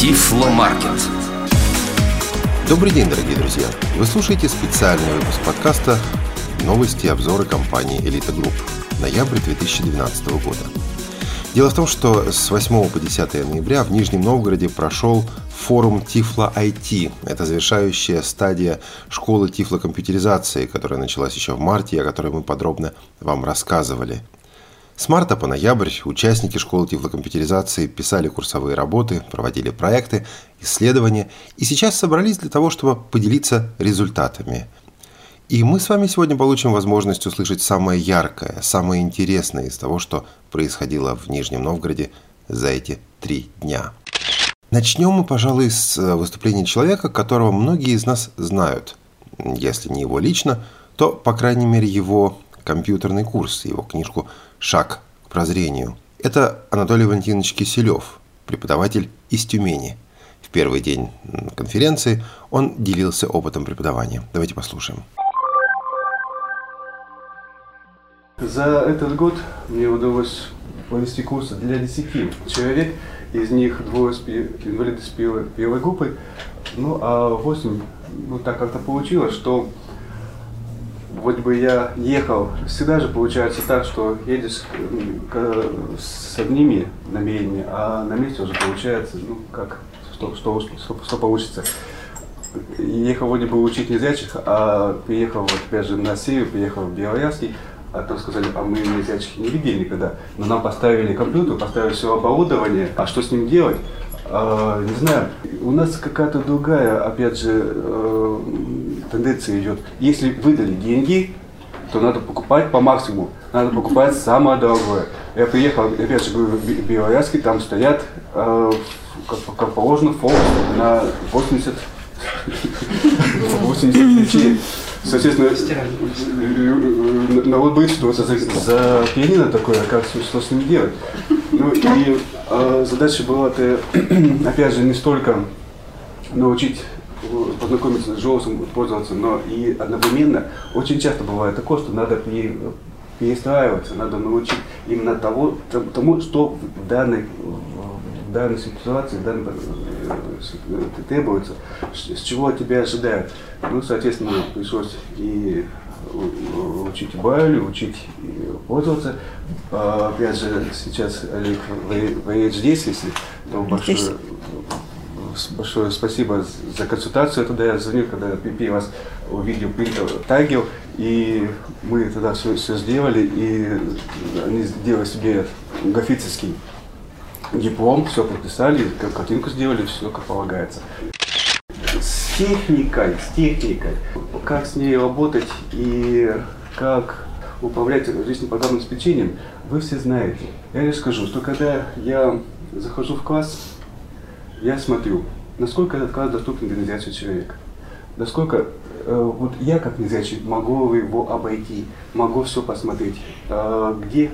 Тифломаркет. Добрый день, дорогие друзья! Вы слушаете специальный выпуск подкаста «Новости и обзоры компании «Элита Групп» ноябрь 2012 года. Дело в том, что с 8 по 10 ноября в Нижнем Новгороде прошел форум Тифло IT. Это завершающая стадия школы тифлокомпьютеризации, которая началась еще в марте, о которой мы подробно вам рассказывали. С марта по ноябрь участники школы тифлокомпьютеризации писали курсовые работы, проводили проекты, исследования и сейчас собрались для того, чтобы поделиться результатами. И мы с вами сегодня получим возможность услышать самое яркое, самое интересное из того, что происходило в Нижнем Новгороде за эти три дня. Начнем мы, пожалуй, с выступления человека, которого многие из нас знают. Если не его лично, то, по крайней мере, его компьютерный курс, его книжку «Шаг к прозрению». Это Анатолий Валентинович Киселев, преподаватель из Тюмени. В первый день конференции он делился опытом преподавания. Давайте послушаем. За этот год мне удалось провести курсы для 10 человек, из них двое инвалиды с первой, первой группы, ну а 8, ну так как-то получилось, что вроде бы я ехал, всегда же получается так, что едешь с одними намерениями, а на месте уже получается, ну как, что, что, что, что получится. Ехал вроде бы учить незрячих, а приехал вот опять же на Сирию, приехал в Белоярский, а там сказали, а мы незрячих не видели никогда, но нам поставили компьютер, поставили все оборудование, а что с ним делать? А, не знаю, у нас какая-то другая, опять же, э, тенденция идет. Если выдали деньги, то надо покупать по максимуму. Надо покупать самое дорогое. Я приехал, опять же, в Белоярский, там стоят, э, как, как положено, фокус на 80 80 ключей. Соответственно, народ будет что-то за, за пианино такое, как что с ним делать. Ну и э, задача была-то, опять же, не столько научить познакомиться с JAWS, пользоваться, но и одновременно очень часто бывает такое, что надо перестраиваться, надо научить именно того, тому, что в данной, в данной ситуации, в данной э, требуется, с чего от тебя ожидают. Ну, соответственно, пришлось и учить Брайлю, учить пользоваться. А, опять же, сейчас Олег воюет здесь, если то большое, большое спасибо за консультацию. Тогда я звонил, когда первый раз увидел принтер, тагил, и мы тогда все, все сделали, и они сделали себе графический диплом, все подписали, картинку сделали, все как полагается техникой, с техникой, как с ней работать и как управлять различным программным обеспечением, вы все знаете. Я лишь скажу, что когда я захожу в класс, я смотрю, насколько этот класс доступен для незрячего человека. Насколько э, вот я как незрячий могу его обойти, могу все посмотреть, э, где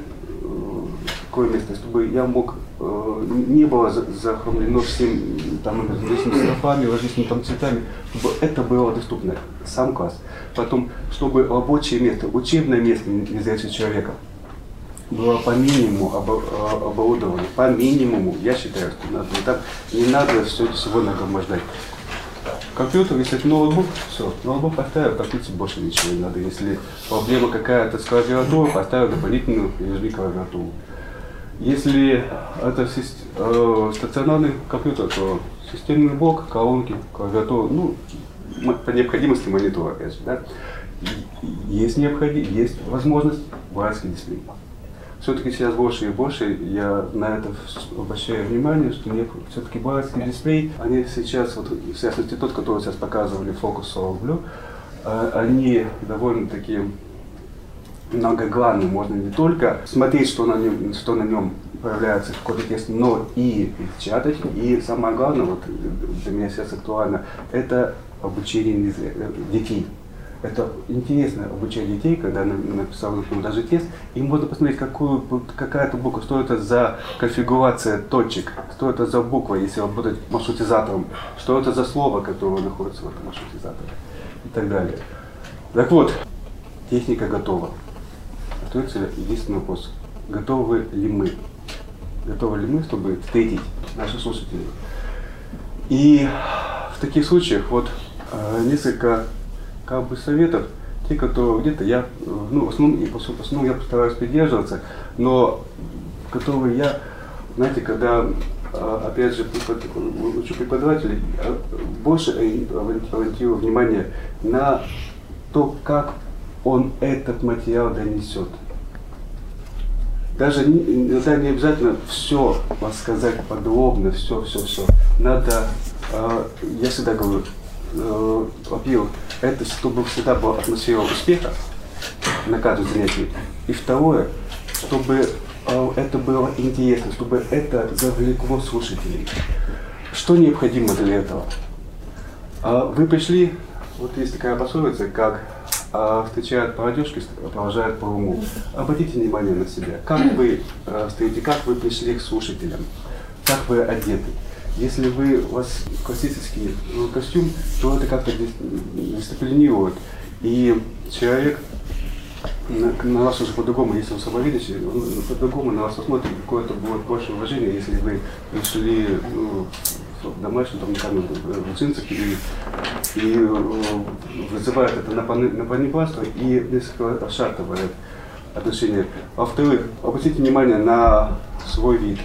какое место, чтобы я мог Э, не было захламлено всем там различными строфами, различными там цветами, чтобы это было доступно, сам класс. Потом, чтобы рабочее место, учебное место незрячего человека было по минимуму оборудовано, по минимуму, я считаю, что надо, не, так, не надо все, всего нагромождать. Компьютер, если это ноутбук, все, ноутбук поставил, практически больше ничего не надо. Если проблема какая-то с клавиатурой, поставил дополнительную USB клавиатуру. Если это э, стационарный компьютер, то системный блок, колонки, клавиатура, ну, по необходимости монитор, опять же, да. Есть необходимость, есть возможность братский дисплей. Все-таки сейчас больше и больше я на это обращаю внимание, что мне все-таки братский дисплей, они сейчас, вот, в частности тот, который сейчас показывали Focus Solar Blue, а, они довольно такие многоглавный. Можно не только смотреть, что на нем, что на нем появляется какой-то текст, но и печатать. И самое главное, вот для меня сейчас актуально, это обучение детей. Это интересно обучать детей, когда написал например, даже тест, и можно посмотреть, какую, какая-то буква, что это за конфигурация точек, что это за буква, если работать маршрутизатором, что это за слово, которое находится в этом маршрутизаторе и так далее. Так вот, техника готова остается единственный вопрос. Готовы ли мы? Готовы ли мы, чтобы встретить наших слушателей? И в таких случаях вот э, несколько как бы советов, те, которые где-то я, ну, в основном, в основном я постараюсь придерживаться, но которые я, знаете, когда э, опять же, учу преподавателей, э, больше ориентирую внимание на то, как он этот материал донесет. Даже иногда не обязательно все рассказать подробно, все, все, все. Надо, э, я всегда говорю, э, это чтобы всегда была атмосфера успеха на каждом занятии. И второе, чтобы э, это было интересно, чтобы это завлекло слушателей. Что необходимо для этого? Э, вы пришли, вот есть такая пословица, как а встречают по одежке, провожают по уму. Обратите внимание на себя. Как вы э, стоите, как вы пришли к слушателям, как вы одеты. Если вы, у вас классический ну, костюм, то это как-то дисциплинирует. И человек на, на вас уже по-другому, если он самовидящий, он по-другому на вас посмотрит, какое-то будет больше уважения, если вы пришли ну, домашнем, там, накануне в джинсах и, и э, вызывает это на, на понепластво и несколько расшатывает отношения. Во-вторых, обратите внимание на свой вид.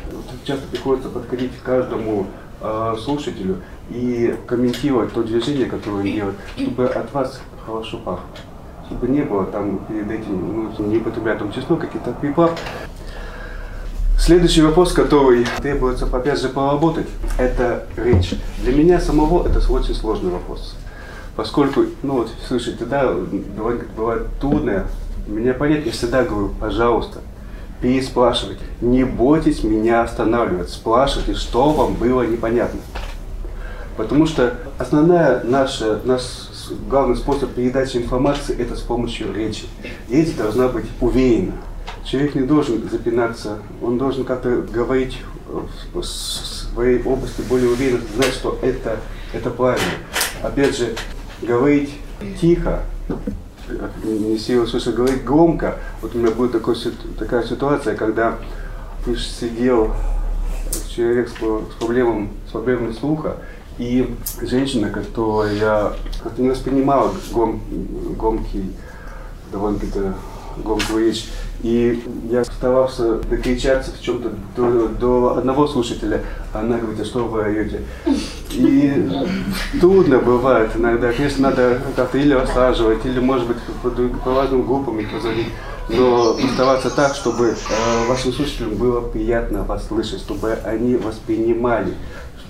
Часто приходится подходить к каждому э, слушателю и комментировать то движение, которое он делает, чтобы от вас хорошо пахло. Чтобы не было там перед этим, ну, не употреблять там чеснок, какие-то приправ. Следующий вопрос, который требуется опять же поработать, это речь. Для меня самого это очень сложный вопрос. Поскольку, ну вот, слушайте, да, бывает, бывает трудно, меня понять, я всегда говорю, пожалуйста, переспрашивайте. Не бойтесь меня останавливать, спрашивайте, что вам было непонятно. Потому что основная наша, наш главный способ передачи информации это с помощью речи. Речь должна быть уверена. Человек не должен запинаться, он должен как-то говорить в своей области более уверенно, знать, что это, это правильно. Опять же, говорить тихо, сила слышать, говорить громко. Вот у меня была такой, такая ситуация, когда сидел человек с, с, проблемом, с проблемой слуха, и женщина, которая как-то не воспринимала гром, громкий, довольно-таки громкую речь, и я старался докричаться в чем-то до, до одного слушателя, она говорит, а что вы орете? И трудно бывает иногда, конечно, надо как-то или рассаживать, или, может быть, по, по разным группам их позвонить, но оставаться так, чтобы э, вашим слушателям было приятно вас слышать, чтобы они воспринимали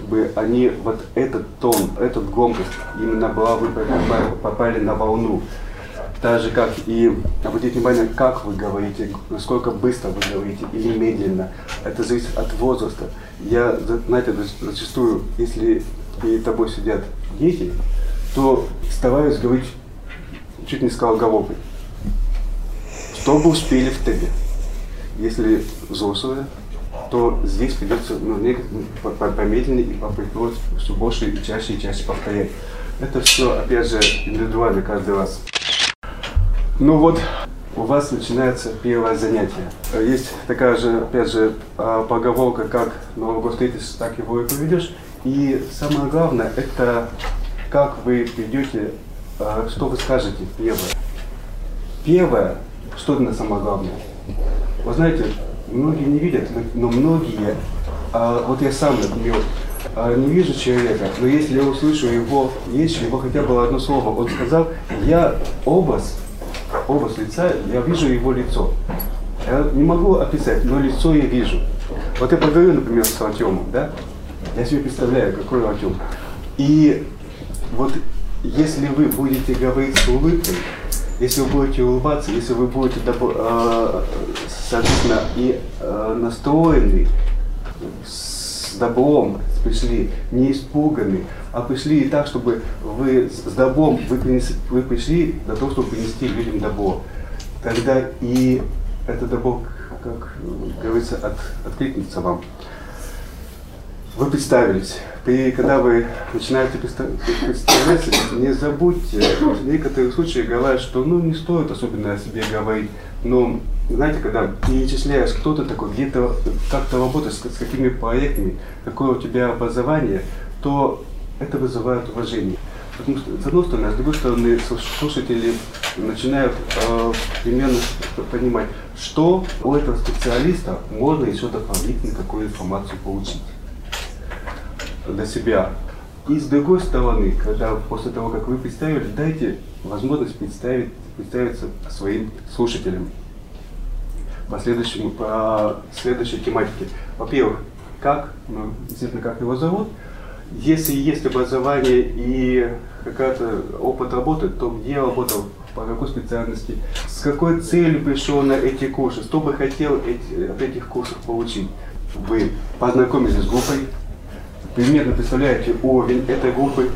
чтобы они вот этот тон, этот громкость именно была вы попали на волну так же как и обратите внимание, как вы говорите, насколько быстро вы говорите или медленно. Это зависит от возраста. Я, знаете, зачастую, если перед тобой сидят дети, то стараюсь говорить чуть не сказал головой, чтобы успели в тебе. Если взрослые, то здесь придется ну, помедленнее и попробовать все больше и чаще и чаще повторять. Это все, опять же, индивидуально каждый раз. Ну вот, у вас начинается первое занятие. Есть такая же, опять же, а, поговорка, как Новый год встретишь, так его и поведешь. И самое главное, это как вы придете, а, что вы скажете первое. Первое, что на самое главное. Вы знаете, многие не видят, но многие, а, вот я сам, например, не вижу человека, но если я услышу его речь, его хотя бы одно слово, он сказал, я образ образ лица, я вижу его лицо. Я не могу описать, но лицо я вижу. Вот я поговорю, например, с Артемом, да? Я себе представляю, какой Артем. И вот если вы будете говорить с улыбкой, если вы будете улыбаться, если вы будете, э, соответственно, и э, настроены с добром, пришли не испуганные, а пришли и так, чтобы вы с добром, вы, принесли, вы пришли для того, чтобы принести людям добро. Тогда и это добро, как говорится, от, откликнется вам. Вы представились. И когда вы начинаете представляться, не забудьте, в некоторых случаях говорят, что ну не стоит особенно о себе говорить, но знаете, когда перечисляешь, кто ты такой, где ты как то работаешь, с какими проектами, какое у тебя образование, то это вызывает уважение. Потому что, с одной стороны, а с другой стороны, слушатели начинают э, примерно понимать, что у этого специалиста можно еще дополнительно какую информацию получить для себя. И с другой стороны, когда после того, как вы представили, дайте возможность представить, представиться своим слушателям по следующему, по следующей тематике. Во-первых, как, ну, действительно, как его зовут. Если есть образование и какой-то опыт работы, то где работал, по какой специальности, с какой целью пришел на эти курсы, что бы хотел эти, от этих курсов получить. Вы познакомились с группой, примерно представляете уровень этой группы,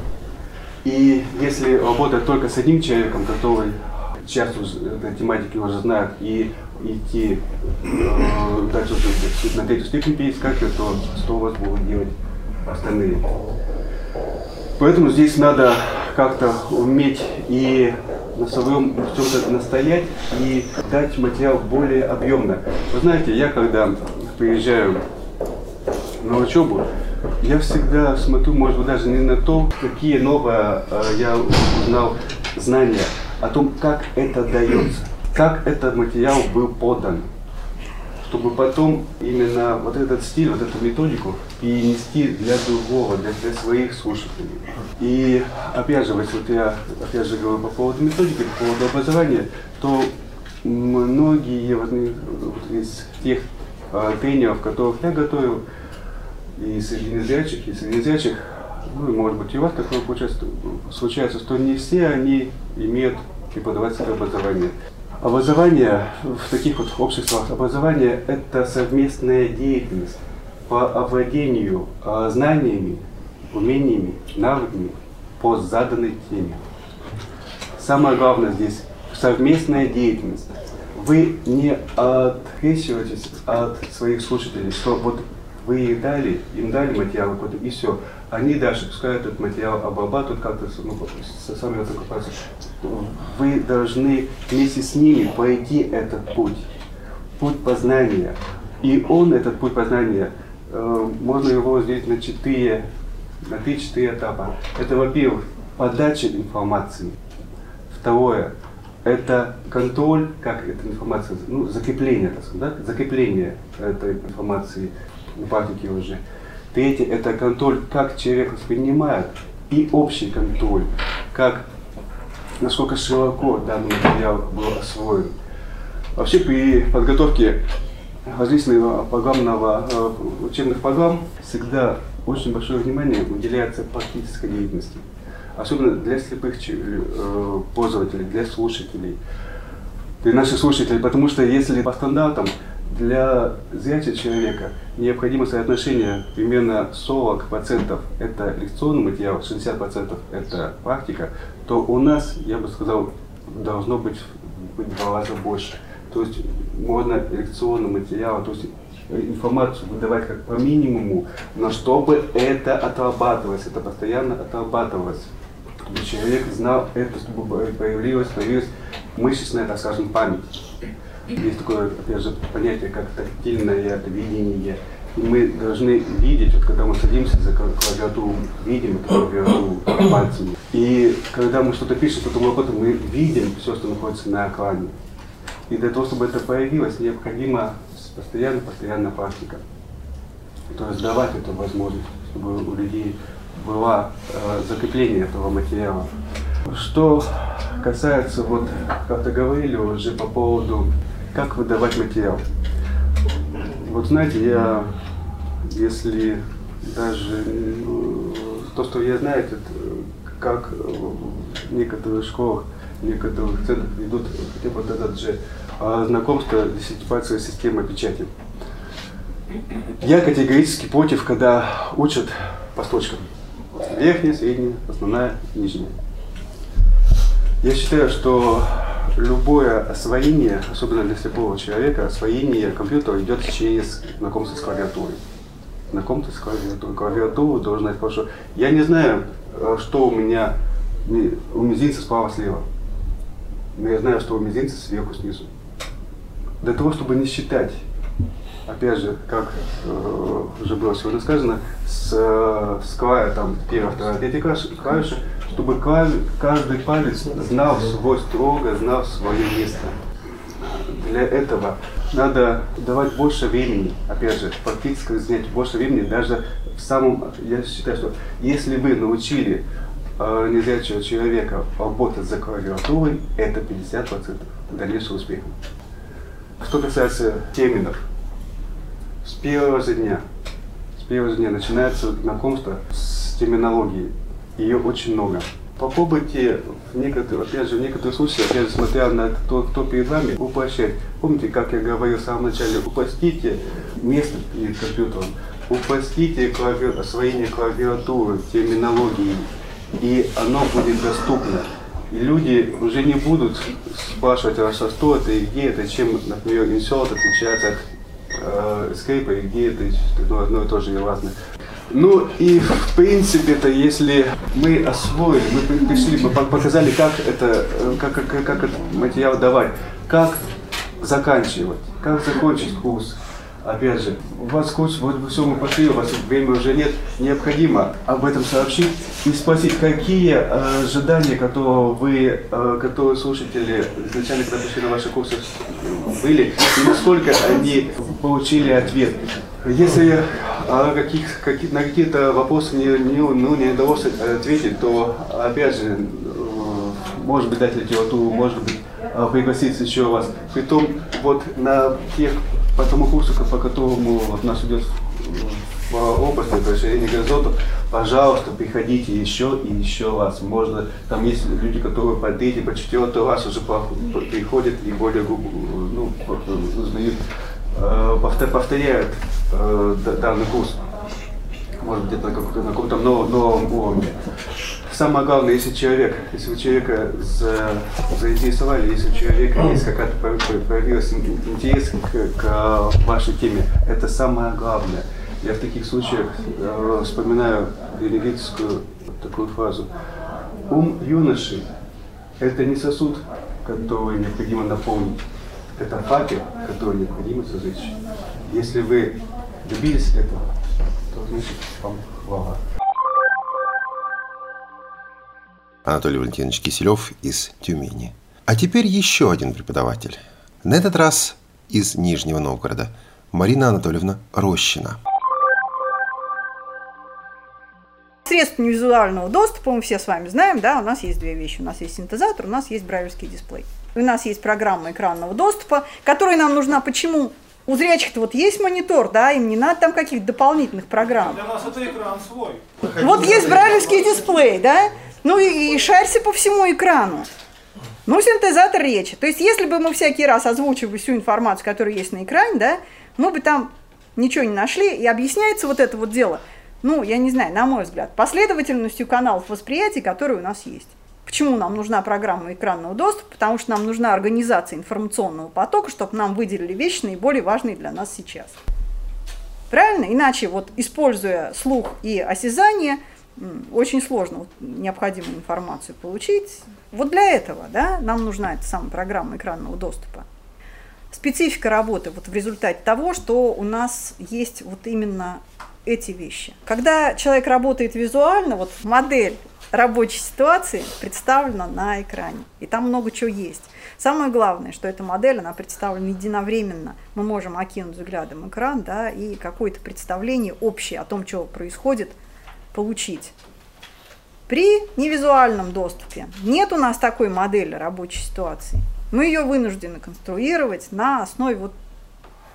и если работать только с одним человеком, который часть этой тематики уже знает, и идти э, дальше на третью степень переискать, то что у вас будут делать остальные. Поэтому здесь надо как-то уметь и на своем чем-то настоять и дать материал более объемно. Вы знаете, я когда приезжаю на учебу, я всегда смотрю, может быть, даже не на то, какие новые э, я узнал знания, о том, как это дается, как этот материал был подан, чтобы потом именно вот этот стиль, вот эту методику перенести для другого, для, для своих слушателей. И опять же, вот я опять же говорю по поводу методики, по поводу образования, то многие вот, из тех э, тренеров, которых я готовил, и среди незрячих, и среди незрячих, ну может быть и у вас такое получается, случается, что не все они имеют преподавательское образование. Образование в таких вот обществах, образование – это совместная деятельность по овладению а, знаниями, умениями, навыками по заданной теме. Самое главное здесь – совместная деятельность. Вы не открещиваетесь от своих слушателей, что вот вы их дали, им дали материал какой-то, и все. Они дальше пускай этот материал обрабатывают как-то, ну, сами закупаются. Вы должны вместе с ними пройти этот путь, путь познания. И он, этот путь познания, э, можно его разделить на четыре, на три-четыре этапа. Это, во-первых, подача информации. Второе, это контроль, как эта информация, ну, закрепление, так сказать, да? закрепление этой информации на практике уже. Третье – это контроль, как человек воспринимает, и общий контроль, как, насколько широко данный материал был освоен. Вообще при подготовке различных программного, э, учебных программ всегда очень большое внимание уделяется практической деятельности. Особенно для слепых э, пользователей, для слушателей, для наших слушателей. Потому что если по стандартам для зрячего человека необходимо соотношение примерно 40% это лекционный материал, 60% это практика, то у нас, я бы сказал, должно быть, в два раза больше. То есть можно лекционный материал, то есть информацию выдавать как по минимуму, но чтобы это отрабатывалось, это постоянно отрабатывалось. Чтобы человек знал это, чтобы появилась, появилась мышечная, так скажем, память. Есть такое, опять же, понятие, как тактильное видение. И мы должны видеть, вот когда мы садимся за клавиатуру, видим эту клавиатуру пальцами. И когда мы что-то пишем по этому работу, мы видим все, что находится на экране. И для того, чтобы это появилось, необходима постоянно, постоянная практика. То есть давать эту возможность, чтобы у людей было э, закрепление этого материала. Что касается, вот, как-то говорили уже по поводу как выдавать материал? Вот знаете, я, если даже ну, то, что я знаю, это как в некоторых школах, в некоторых центрах ведут хотя бы вот этот же а, знакомство диссертации системы печати. Я категорически против, когда учат по строчкам. Верхняя, средняя, основная, нижняя. Я считаю, что любое освоение, особенно для слепого человека, освоение компьютера идет через знакомство с клавиатурой. Знакомство с клавиатурой. Клавиатуру знать хорошо. Я не знаю, э, что у меня у мизинца справа-слева. Но я знаю, что у мизинца сверху-снизу. Для того, чтобы не считать опять же, как э, уже было сегодня сказано, с, э, с там, первая, вторая, третья клавиша, чтобы каждый палец знал свой строго, знал свое место. Для этого надо давать больше времени, опять же, фактически занять больше времени, даже в самом, я считаю, что если вы научили э, незрячего человека работать за клавиатурой, это 50% дальнейшего успеха. Что касается терминов, с первого же дня, с первого же дня начинается знакомство с терминологией. Ее очень много. Попробуйте в некоторых, опять же, в некоторых случаях, опять же, смотря на то, кто перед вами, упрощать. Помните, как я говорил в самом начале, упростите место перед компьютером, упростите клави... освоение клавиатуры, терминологии, и оно будет доступно. И люди уже не будут спрашивать, а что это и где это, чем, например, insert отличается от э, escape и где это, ну, одно и то же и разное. Ну и в принципе-то, если мы освоили, мы пришли, мы показали, как это, как, как, как этот материал давать, как заканчивать, как закончить курс. Опять же, у вас курс, вот все, мы пошли, у вас времени уже нет, необходимо об этом сообщить и спросить, какие э, ожидания, которые вы, э, которые слушатели изначально, когда пришли на ваши курсы, были, и насколько они получили ответ. Если а каких, каких, на какие-то вопросы не, не, ну, не удалось ответить, то опять же, э, может быть, дать литературу, может быть, э, пригласить еще вас. Притом, вот на тех, по тому курсу, по которому вот нас идет области расширения горизонтов, пожалуйста, приходите еще и еще раз. Можно, там есть люди, которые по третий, по четвертый раз уже приходят и более ну, узнают Э, повторяют э, данный курс, может быть, на каком-то новом, новом уровне. Самое главное, если человек, если у человека за, заинтересовали, если у человека есть какая-то появился интерес к, к вашей теме, это самое главное. Я в таких случаях э, вспоминаю великую такую фразу. Ум юноши – это не сосуд, который необходимо наполнить, это факел, который необходимо сожечь. Если вы добились этого, то значит вам хвала. Анатолий Валентинович Киселев из Тюмени. А теперь еще один преподаватель. На этот раз из Нижнего Новгорода. Марина Анатольевна Рощина. Средств визуального доступа мы все с вами знаем, да, у нас есть две вещи. У нас есть синтезатор, у нас есть брайлевский дисплей. У нас есть программа экранного доступа, которая нам нужна почему? У зрячих-то вот есть монитор, да, им не надо там каких-то дополнительных программ. Для нас это экран свой. Вот есть брайлевский дисплей, да, ну и, и шарься по всему экрану. Ну, синтезатор речи. То есть, если бы мы всякий раз озвучивали всю информацию, которая есть на экране, да, мы бы там ничего не нашли, и объясняется вот это вот дело, ну, я не знаю, на мой взгляд, последовательностью каналов восприятия, которые у нас есть. Почему нам нужна программа экранного доступа? Потому что нам нужна организация информационного потока, чтобы нам выделили вещи наиболее важные для нас сейчас. Правильно? Иначе вот используя слух и осязание, очень сложно необходимую информацию получить. Вот для этого да, нам нужна эта самая программа экранного доступа. Специфика работы вот в результате того, что у нас есть вот именно эти вещи. Когда человек работает визуально, вот модель рабочей ситуации представлена на экране. И там много чего есть. Самое главное, что эта модель, она представлена единовременно. Мы можем окинуть взглядом экран, да, и какое-то представление общее о том, что происходит, получить. При невизуальном доступе нет у нас такой модели рабочей ситуации. Мы ее вынуждены конструировать на основе, вот,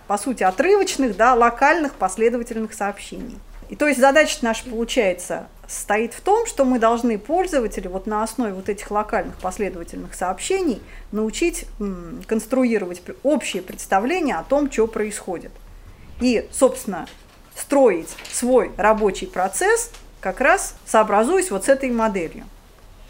по сути, отрывочных, да, локальных последовательных сообщений. И то есть задача наша получается состоит в том, что мы должны пользователя вот на основе вот этих локальных последовательных сообщений научить конструировать общее представление о том, что происходит. И, собственно, строить свой рабочий процесс как раз сообразуясь вот с этой моделью,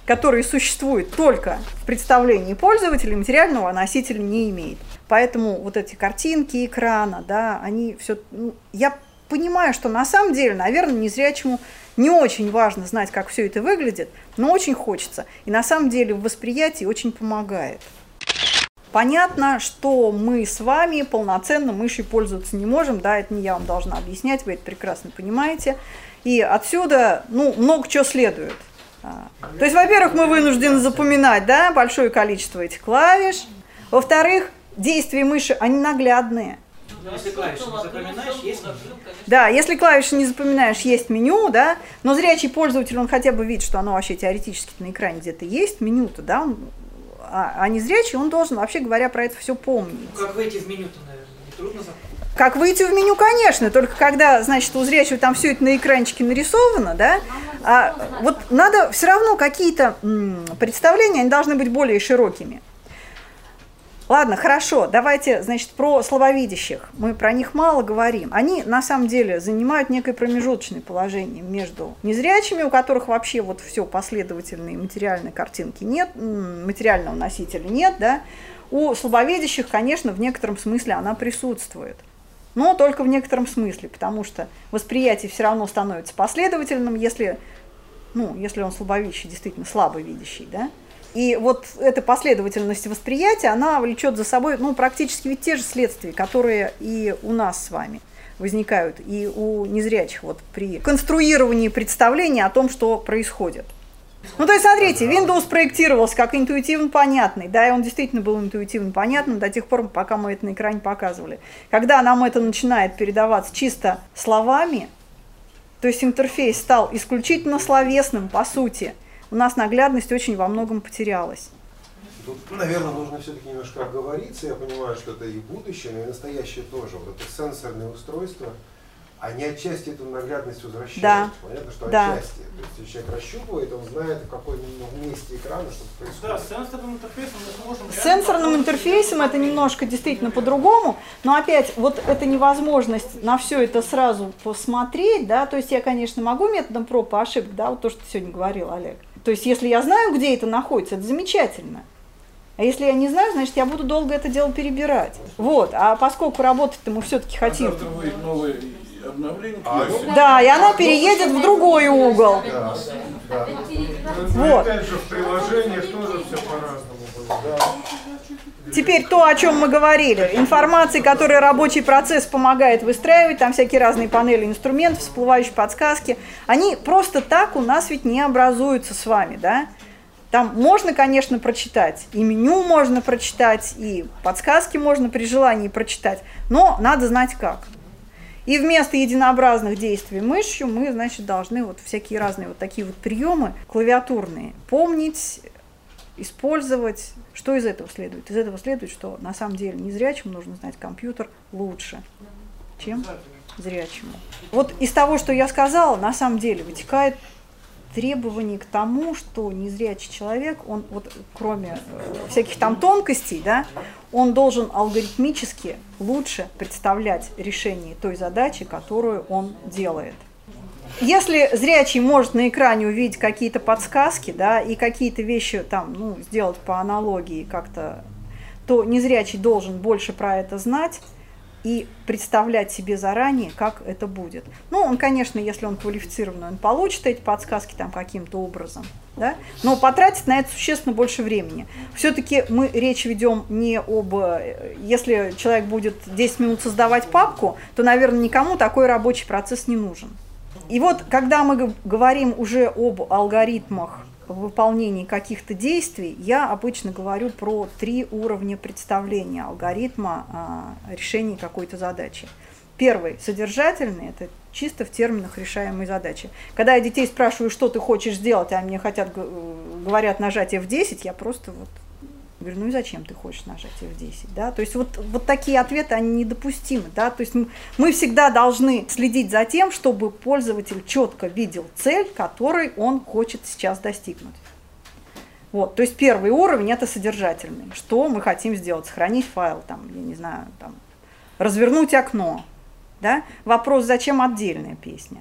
которая существует только в представлении пользователя, материального носителя не имеет. Поэтому вот эти картинки экрана, да, они все... Ну, я понимаю, что на самом деле, наверное, незрячему не очень важно знать, как все это выглядит, но очень хочется. И на самом деле в восприятии очень помогает. Понятно, что мы с вами полноценно мышью пользоваться не можем, да, это не я вам должна объяснять, вы это прекрасно понимаете. И отсюда, ну, много чего следует. А, то есть, во-первых, мы вынуждены запоминать, да, большое количество этих клавиш. Во-вторых, действия мыши, они наглядные. Если клавиши не запоминаешь, есть меню. Да, если клавиши не запоминаешь, есть меню, да, но зрячий пользователь, он хотя бы видит, что оно вообще теоретически на экране где-то есть, меню-то, да, он, а, а не зрячий, он должен, вообще говоря, про это все помнить. Ну, как выйти в меню-то, наверное, не трудно запомнить? Как выйти в меню, конечно, только когда, значит, у зрячего там все это на экранчике нарисовано, да, а вот надо все равно какие-то представления, они должны быть более широкими. Ладно, хорошо, давайте, значит, про слововидящих. Мы про них мало говорим. Они, на самом деле, занимают некое промежуточное положение между незрячими, у которых вообще вот все последовательные материальные картинки нет, материального носителя нет, да. У слабовидящих, конечно, в некотором смысле она присутствует. Но только в некотором смысле, потому что восприятие все равно становится последовательным, если, ну, если он слабовидящий, действительно слабовидящий, да. И вот эта последовательность восприятия, она влечет за собой ну, практически ведь те же следствия, которые и у нас с вами возникают, и у незрячих вот при конструировании представления о том, что происходит. Ну, то есть, смотрите, Windows проектировался как интуитивно понятный, да, и он действительно был интуитивно понятным до тех пор, пока мы это на экране показывали. Когда нам это начинает передаваться чисто словами, то есть интерфейс стал исключительно словесным, по сути – у нас наглядность очень во многом потерялась. Тут, наверное, нужно все-таки немножко оговориться. Я понимаю, что это и будущее, но и настоящее тоже. Вот это сенсорное устройство – они отчасти эту наглядность возвращают. Да. Понятно, что да. отчасти. То есть если человек расщупывает, он знает, в какой месте экрана что происходит. Да, с сенсорным интерфейсом мы сможем... С сенсорным интерфейсом это немножко действительно по-другому, но опять вот эта невозможность на все это сразу посмотреть, да, то есть я, конечно, могу методом проб и ошибок, да, вот то, что ты сегодня говорил, Олег. То есть если я знаю, где это находится, это замечательно. А если я не знаю, значит, я буду долго это дело перебирать. Вот. А поскольку работать-то мы все-таки хотим... А завтра выйдет новый обновление. А, да, и она переедет в другой угол. Да, да. Вот. Опять же, в приложениях тоже все по-разному Теперь то, о чем мы говорили, информации, которая рабочий процесс помогает выстраивать, там всякие разные панели инструментов, всплывающие подсказки, они просто так у нас ведь не образуются с вами, да? Там можно, конечно, прочитать, и меню можно прочитать, и подсказки можно при желании прочитать, но надо знать как. И вместо единообразных действий мышью мы, значит, должны вот всякие разные вот такие вот приемы клавиатурные помнить, использовать. Что из этого следует? Из этого следует, что на самом деле незрячему нужно знать компьютер лучше, чем зрячему. Вот из того, что я сказала, на самом деле вытекает требование к тому, что незрячий человек, он вот кроме э, всяких там тонкостей, да, он должен алгоритмически лучше представлять решение той задачи, которую он делает. Если зрячий может на экране увидеть какие-то подсказки, да, и какие-то вещи там, ну, сделать по аналогии как-то, то незрячий должен больше про это знать, и представлять себе заранее, как это будет. Ну, он, конечно, если он квалифицированный, он получит эти подсказки там каким-то образом, да? но потратит на это существенно больше времени. Все-таки мы речь ведем не об... Если человек будет 10 минут создавать папку, то, наверное, никому такой рабочий процесс не нужен. И вот, когда мы говорим уже об алгоритмах выполнении каких-то действий, я обычно говорю про три уровня представления алгоритма а, решения какой-то задачи. Первый – содержательный, это чисто в терминах решаемой задачи. Когда я детей спрашиваю, что ты хочешь сделать, а мне хотят, говорят нажать F10, я просто вот Говорю, ну и зачем ты хочешь нажать F10? Да? То есть вот, вот такие ответы, они недопустимы. Да? То есть мы, всегда должны следить за тем, чтобы пользователь четко видел цель, которой он хочет сейчас достигнуть. Вот, то есть первый уровень это содержательный. Что мы хотим сделать? Сохранить файл, там, я не знаю, там, развернуть окно. Да? Вопрос, зачем отдельная песня?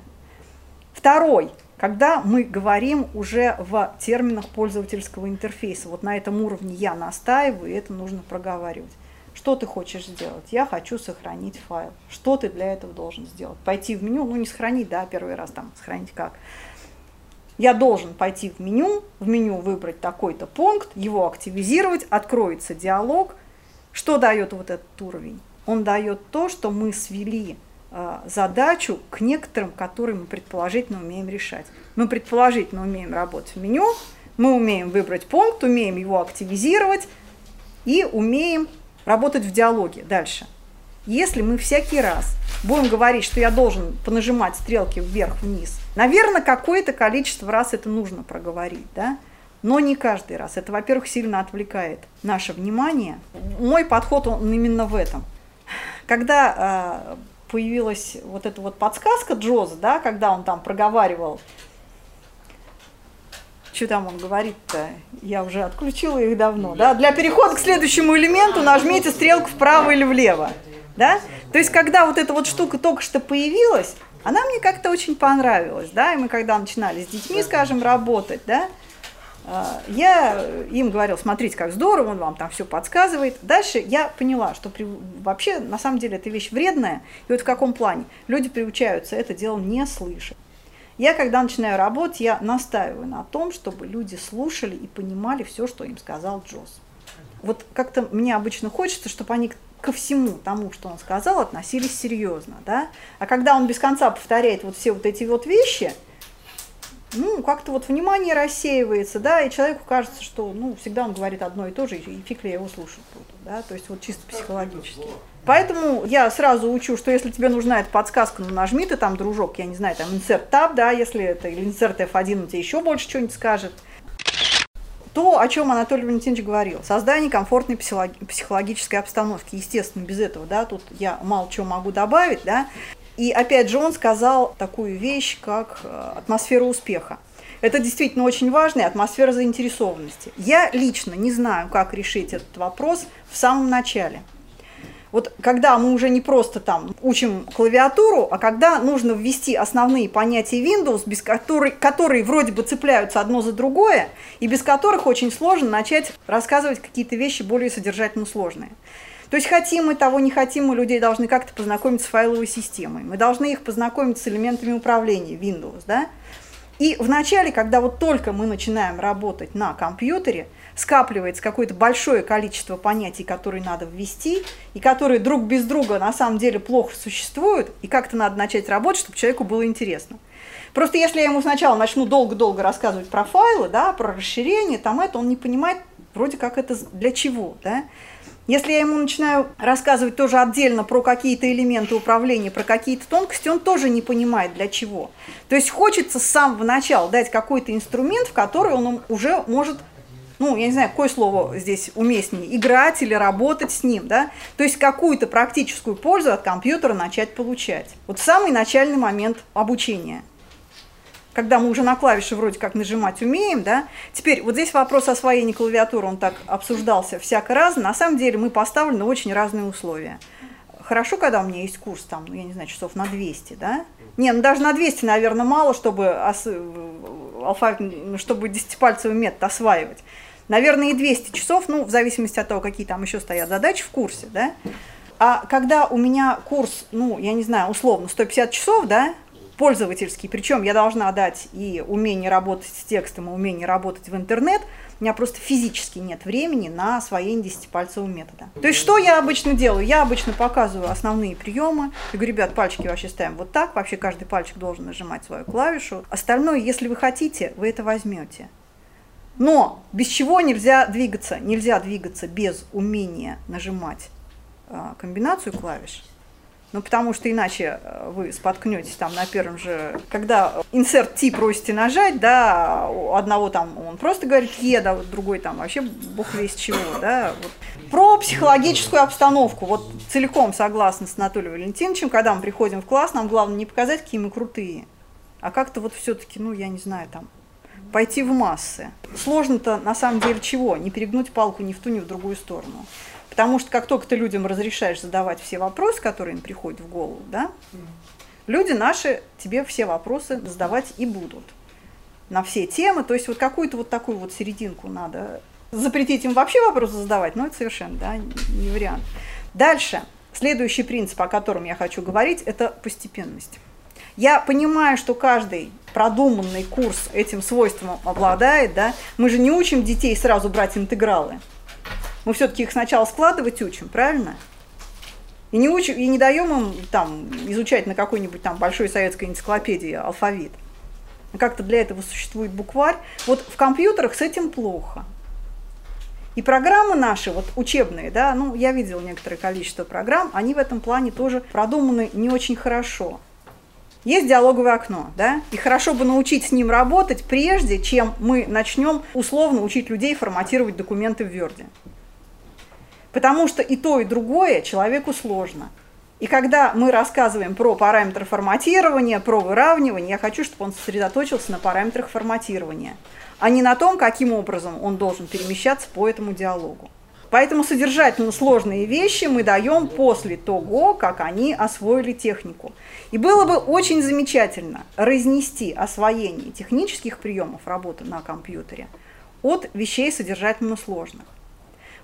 Второй когда мы говорим уже в терминах пользовательского интерфейса. Вот на этом уровне я настаиваю, и это нужно проговаривать. Что ты хочешь сделать? Я хочу сохранить файл. Что ты для этого должен сделать? Пойти в меню, ну не сохранить, да, первый раз там сохранить как. Я должен пойти в меню, в меню выбрать такой-то пункт, его активизировать, откроется диалог, Что дает вот этот уровень? Он дает то, что мы свели задачу к некоторым, которые мы предположительно умеем решать. Мы предположительно умеем работать в меню, мы умеем выбрать пункт, умеем его активизировать и умеем работать в диалоге дальше. Если мы всякий раз будем говорить, что я должен понажимать стрелки вверх-вниз, наверное, какое-то количество раз это нужно проговорить, да? но не каждый раз. Это, во-первых, сильно отвлекает наше внимание. Мой подход он именно в этом. Когда э, появилась вот эта вот подсказка Джоза, да, когда он там проговаривал, что там он говорит-то, я уже отключила их давно, да, для перехода к следующему элементу нажмите стрелку вправо или влево, да, то есть когда вот эта вот штука только что появилась, она мне как-то очень понравилась, да, и мы когда начинали с детьми, скажем, работать, да, я им говорил, смотрите, как здорово, он вам там все подсказывает. Дальше я поняла, что при, вообще на самом деле это вещь вредная. И вот в каком плане? Люди приучаются это дело не слышать. Я, когда начинаю работать, я настаиваю на том, чтобы люди слушали и понимали все, что им сказал Джосс. Вот как-то мне обычно хочется, чтобы они ко всему тому, что он сказал, относились серьезно, да? А когда он без конца повторяет вот все вот эти вот вещи – ну, как-то вот внимание рассеивается, да, и человеку кажется, что, ну, всегда он говорит одно и то же, и фиг ли я его слушать буду, да, то есть вот чисто психологически. Поэтому я сразу учу, что если тебе нужна эта подсказка, ну, нажми ты там, дружок, я не знаю, там, insert tab, да, если это, или insert F1, он тебе еще больше что-нибудь скажет. То, о чем Анатолий Валентинович говорил, создание комфортной психологической обстановки, естественно, без этого, да, тут я мало чего могу добавить, да, и опять же он сказал такую вещь, как э, атмосфера успеха. Это действительно очень важная атмосфера заинтересованности. Я лично не знаю, как решить этот вопрос в самом начале. Вот когда мы уже не просто там учим клавиатуру, а когда нужно ввести основные понятия Windows, без которой, которые вроде бы цепляются одно за другое, и без которых очень сложно начать рассказывать какие-то вещи более содержательно сложные. То есть хотим мы того, не хотим, мы людей должны как-то познакомить с файловой системой. Мы должны их познакомить с элементами управления Windows, да? И вначале, когда вот только мы начинаем работать на компьютере, скапливается какое-то большое количество понятий, которые надо ввести, и которые друг без друга на самом деле плохо существуют, и как-то надо начать работать, чтобы человеку было интересно. Просто если я ему сначала начну долго-долго рассказывать про файлы, да, про расширение, там это, он не понимает вроде как это для чего, да. Если я ему начинаю рассказывать тоже отдельно про какие-то элементы управления, про какие-то тонкости, он тоже не понимает для чего. То есть хочется с самого начала дать какой-то инструмент, в который он уже может ну, я не знаю, какое слово здесь уместнее, играть или работать с ним, да, то есть какую-то практическую пользу от компьютера начать получать. Вот самый начальный момент обучения когда мы уже на клавиши вроде как нажимать умеем, да. Теперь вот здесь вопрос освоения клавиатуры, он так обсуждался всяко разно. На самом деле мы поставлены очень разные условия. Хорошо, когда у меня есть курс, там, ну, я не знаю, часов на 200, да? Не, ну даже на 200, наверное, мало, чтобы, ос... алфавит, чтобы десятипальцевый метод осваивать. Наверное, и 200 часов, ну, в зависимости от того, какие там еще стоят задачи в курсе, да? А когда у меня курс, ну, я не знаю, условно, 150 часов, да, пользовательский, причем я должна дать и умение работать с текстом, и умение работать в интернет, у меня просто физически нет времени на освоение десятипальцевого метода. То есть что я обычно делаю? Я обычно показываю основные приемы. Я говорю, ребят, пальчики вообще ставим вот так, вообще каждый пальчик должен нажимать свою клавишу. Остальное, если вы хотите, вы это возьмете. Но без чего нельзя двигаться? Нельзя двигаться без умения нажимать э, комбинацию клавиш. Ну, потому что иначе э, вы споткнетесь там на первом же, когда insert T просите нажать, да, у одного там он просто говорит «е», да, другой там вообще бог весь чего, да. Вот. Про психологическую обстановку, вот целиком согласна с Анатолием Валентиновичем, когда мы приходим в класс, нам главное не показать, какие мы крутые, а как-то вот все-таки, ну, я не знаю, там, пойти в массы. Сложно-то на самом деле чего? Не перегнуть палку ни в ту, ни в другую сторону. Потому что как только ты людям разрешаешь задавать все вопросы, которые им приходят в голову, да, люди наши тебе все вопросы задавать и будут на все темы. То есть вот какую-то вот такую вот серединку надо запретить им вообще вопросы задавать, но это совершенно да, не вариант. Дальше. Следующий принцип, о котором я хочу говорить, это постепенность. Я понимаю, что каждый продуманный курс этим свойством обладает, да. Мы же не учим детей сразу брать интегралы. Мы все-таки их сначала складывать учим, правильно? И не, учим, и не даем им там изучать на какой-нибудь там большой советской энциклопедии алфавит. Как-то для этого существует букварь. Вот в компьютерах с этим плохо. И программы наши, вот учебные, да, ну, я видел некоторое количество программ, они в этом плане тоже продуманы не очень хорошо. Есть диалоговое окно, да, и хорошо бы научить с ним работать, прежде чем мы начнем условно учить людей форматировать документы в Word. Потому что и то, и другое человеку сложно. И когда мы рассказываем про параметры форматирования, про выравнивание, я хочу, чтобы он сосредоточился на параметрах форматирования, а не на том, каким образом он должен перемещаться по этому диалогу. Поэтому содержательно сложные вещи мы даем после того, как они освоили технику. И было бы очень замечательно разнести освоение технических приемов работы на компьютере от вещей содержательно сложных.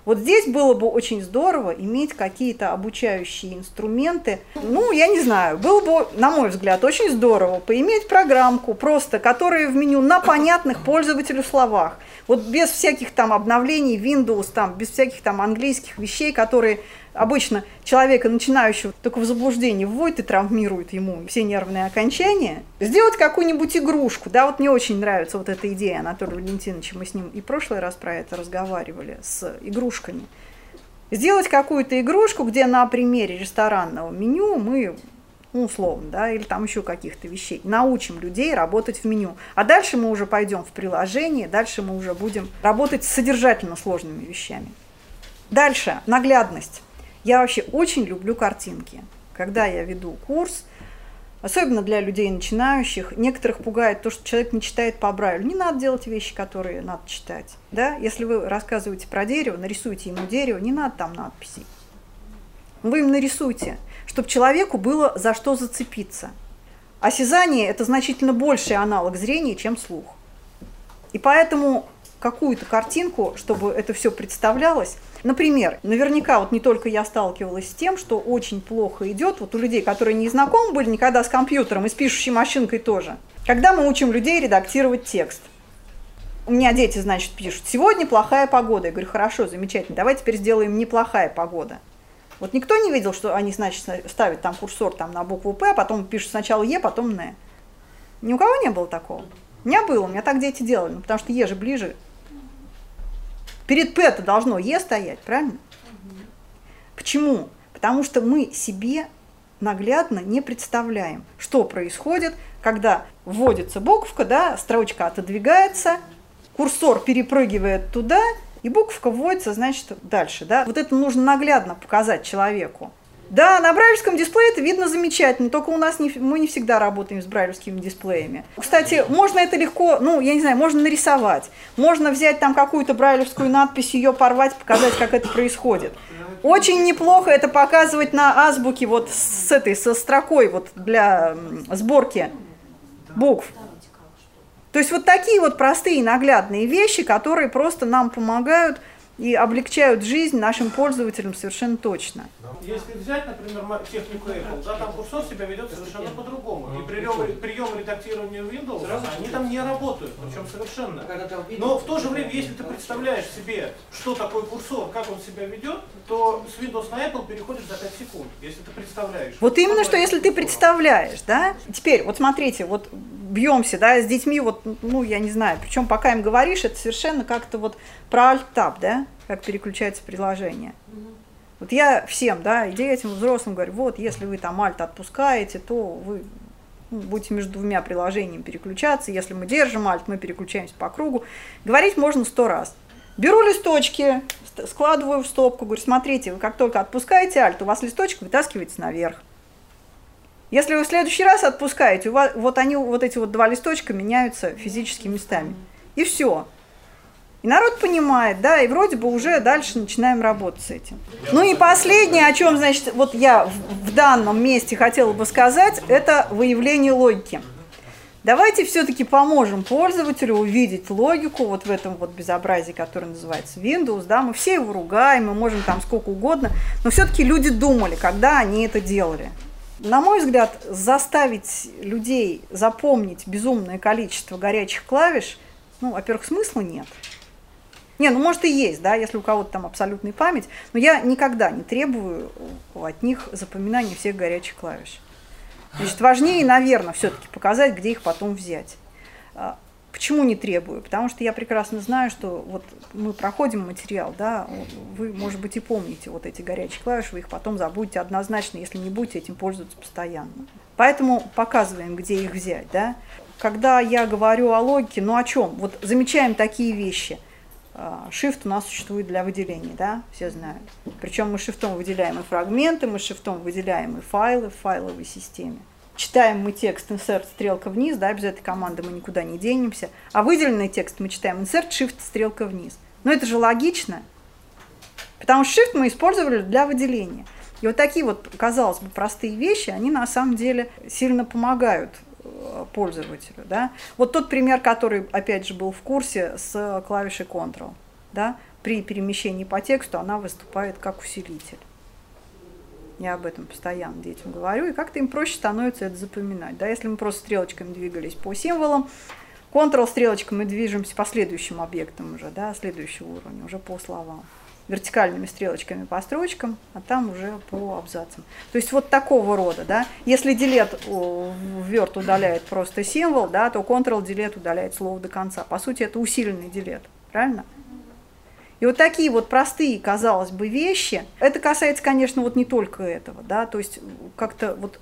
Вот здесь было бы очень здорово иметь какие-то обучающие инструменты. Ну, я не знаю, было бы, на мой взгляд, очень здорово поиметь программку просто, которая в меню на понятных пользователю словах. Вот без всяких там обновлений Windows, там, без всяких там английских вещей, которые обычно человека, начинающего только в заблуждение, вводит и травмирует ему все нервные окончания. Сделать какую-нибудь игрушку, да, вот мне очень нравится вот эта идея Анатолия Валентиновича, мы с ним и в прошлый раз про это разговаривали, с игрушками. Сделать какую-то игрушку, где на примере ресторанного меню мы ну, условно, да, или там еще каких-то вещей. Научим людей работать в меню. А дальше мы уже пойдем в приложение, дальше мы уже будем работать с содержательно сложными вещами. Дальше, наглядность. Я вообще очень люблю картинки. Когда я веду курс, особенно для людей начинающих, некоторых пугает то, что человек не читает по Брайлю. Не надо делать вещи, которые надо читать. Да? Если вы рассказываете про дерево, нарисуйте ему дерево, не надо там надписей. Вы им нарисуйте чтобы человеку было за что зацепиться. Осязание – это значительно больший аналог зрения, чем слух. И поэтому какую-то картинку, чтобы это все представлялось. Например, наверняка вот не только я сталкивалась с тем, что очень плохо идет вот у людей, которые не знакомы были никогда с компьютером и с пишущей машинкой тоже. Когда мы учим людей редактировать текст. У меня дети, значит, пишут, сегодня плохая погода. Я говорю, хорошо, замечательно, давай теперь сделаем неплохая погода. Вот никто не видел, что они, значит, ставят там курсор там, на букву П, а потом пишут сначала Е, потом Н. Ни у кого не было такого. У меня было, у меня так дети делали, ну, потому что Е же ближе. Перед П это должно Е стоять, правильно? Почему? Потому что мы себе наглядно не представляем, что происходит, когда вводится буковка, да, строчка отодвигается, курсор перепрыгивает туда, и буковка вводится, значит, дальше. Да? Вот это нужно наглядно показать человеку. Да, на брайлевском дисплее это видно замечательно, только у нас не, мы не всегда работаем с брайлевскими дисплеями. Кстати, можно это легко, ну, я не знаю, можно нарисовать. Можно взять там какую-то брайлевскую надпись, ее порвать, показать, как это происходит. Очень неплохо это показывать на азбуке вот с этой, со строкой вот для сборки букв. То есть вот такие вот простые наглядные вещи, которые просто нам помогают и облегчают жизнь нашим пользователям совершенно точно. Если взять, например, технику Apple, да, там курсор себя ведет совершенно по-другому. И приемы, приемы редактирования Windows, они там не работают, причем совершенно. Но в то же время, если ты представляешь себе, что такое курсор, как он себя ведет, то с Windows на Apple переходит за 5 секунд, если ты представляешь. Вот именно, что если ты представляешь, да? Теперь, вот смотрите, вот бьемся, да, с детьми, вот, ну, я не знаю, причем пока им говоришь, это совершенно как-то вот про альт-таб, да, как переключается приложение. Вот я всем, да, и детям, взрослым говорю, вот, если вы там альт отпускаете, то вы ну, будете между двумя приложениями переключаться, если мы держим альт, мы переключаемся по кругу. Говорить можно сто раз. Беру листочки, складываю в стопку, говорю, смотрите, вы как только отпускаете альт, у вас листочек вытаскивается наверх. Если вы в следующий раз отпускаете, у вас, вот они, вот эти вот два листочка меняются физическими местами. И все. И народ понимает, да, и вроде бы уже дальше начинаем работать с этим. Ну и последнее, о чем, значит, вот я в, данном месте хотела бы сказать, это выявление логики. Давайте все-таки поможем пользователю увидеть логику вот в этом вот безобразии, которое называется Windows, да, мы все его ругаем, мы можем там сколько угодно, но все-таки люди думали, когда они это делали. На мой взгляд, заставить людей запомнить безумное количество горячих клавиш, ну, во-первых, смысла нет. Не, ну может и есть, да, если у кого-то там абсолютная память, но я никогда не требую от них запоминания всех горячих клавиш. Значит, важнее, наверное, все-таки показать, где их потом взять. А, почему не требую? Потому что я прекрасно знаю, что вот мы проходим материал, да, вы, может быть, и помните вот эти горячие клавиши, вы их потом забудете однозначно, если не будете этим пользоваться постоянно. Поэтому показываем, где их взять, да. Когда я говорю о логике, ну о чем? Вот замечаем такие вещи. А, shift у нас существует для выделения, да, все знают. Причем мы шифтом выделяем и фрагменты, мы шифтом выделяем и файлы в файловой системе. Читаем мы текст insert стрелка вниз, да, без этой команды мы никуда не денемся. А выделенный текст мы читаем insert shift стрелка вниз. Но это же логично, потому что shift мы использовали для выделения. И вот такие вот, казалось бы, простые вещи, они на самом деле сильно помогают пользователю. Да? Вот тот пример, который, опять же, был в курсе с клавишей Ctrl. Да? При перемещении по тексту она выступает как усилитель. Я об этом постоянно детям говорю, и как-то им проще становится это запоминать. Да? Если мы просто стрелочками двигались по символам, Ctrl стрелочкой мы движемся по следующим объектам уже, да, следующего уровня, уже по словам вертикальными стрелочками по строчкам, а там уже по абзацам. То есть вот такого рода, да. Если делет вверт удаляет просто символ, да, то Ctrl делет удаляет слово до конца. По сути, это усиленный делет, правильно? И вот такие вот простые, казалось бы, вещи, это касается, конечно, вот не только этого, да, то есть как-то вот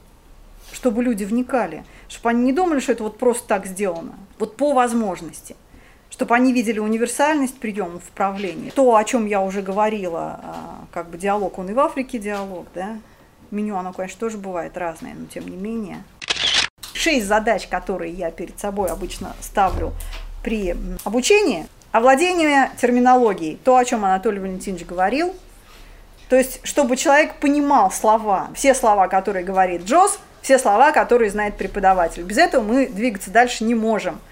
чтобы люди вникали, чтобы они не думали, что это вот просто так сделано, вот по возможности чтобы они видели универсальность приемов управления. То, о чем я уже говорила, а, как бы диалог, он и в Африке диалог, да. Меню, оно, конечно, тоже бывает разное, но тем не менее. Шесть задач, которые я перед собой обычно ставлю при обучении. Овладение терминологией, то, о чем Анатолий Валентинович говорил. То есть, чтобы человек понимал слова, все слова, которые говорит Джос, все слова, которые знает преподаватель. Без этого мы двигаться дальше не можем –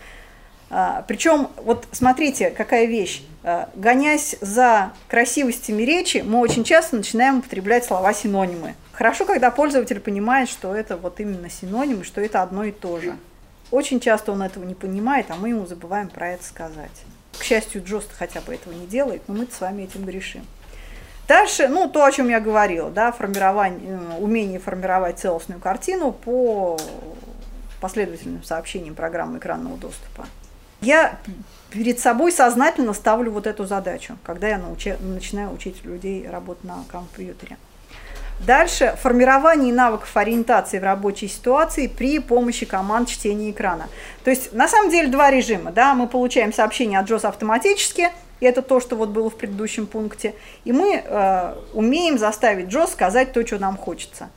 Причем, вот смотрите, какая вещь. А, гонясь за красивостями речи, мы очень часто начинаем употреблять слова-синонимы. Хорошо, когда пользователь понимает, что это вот именно синонимы, что это одно и то же. Очень часто он этого не понимает, а мы ему забываем про это сказать. К счастью, Джост хотя бы этого не делает, но мы с вами этим грешим. Дальше, ну, то, о чем я говорила, да, формирование, э, умение формировать целостную картину по последовательным сообщениям программы экранного доступа. Я перед собой сознательно ставлю вот эту задачу, когда я научи, начинаю учить людей работать на компьютере. Дальше формирование навыков ориентации в рабочей ситуации при помощи команд чтения экрана. То есть на самом деле два режима. Да? Мы получаем сообщение от JOS автоматически, и это то, что вот было в предыдущем пункте, и мы э, умеем заставить JOS сказать то, что нам хочется.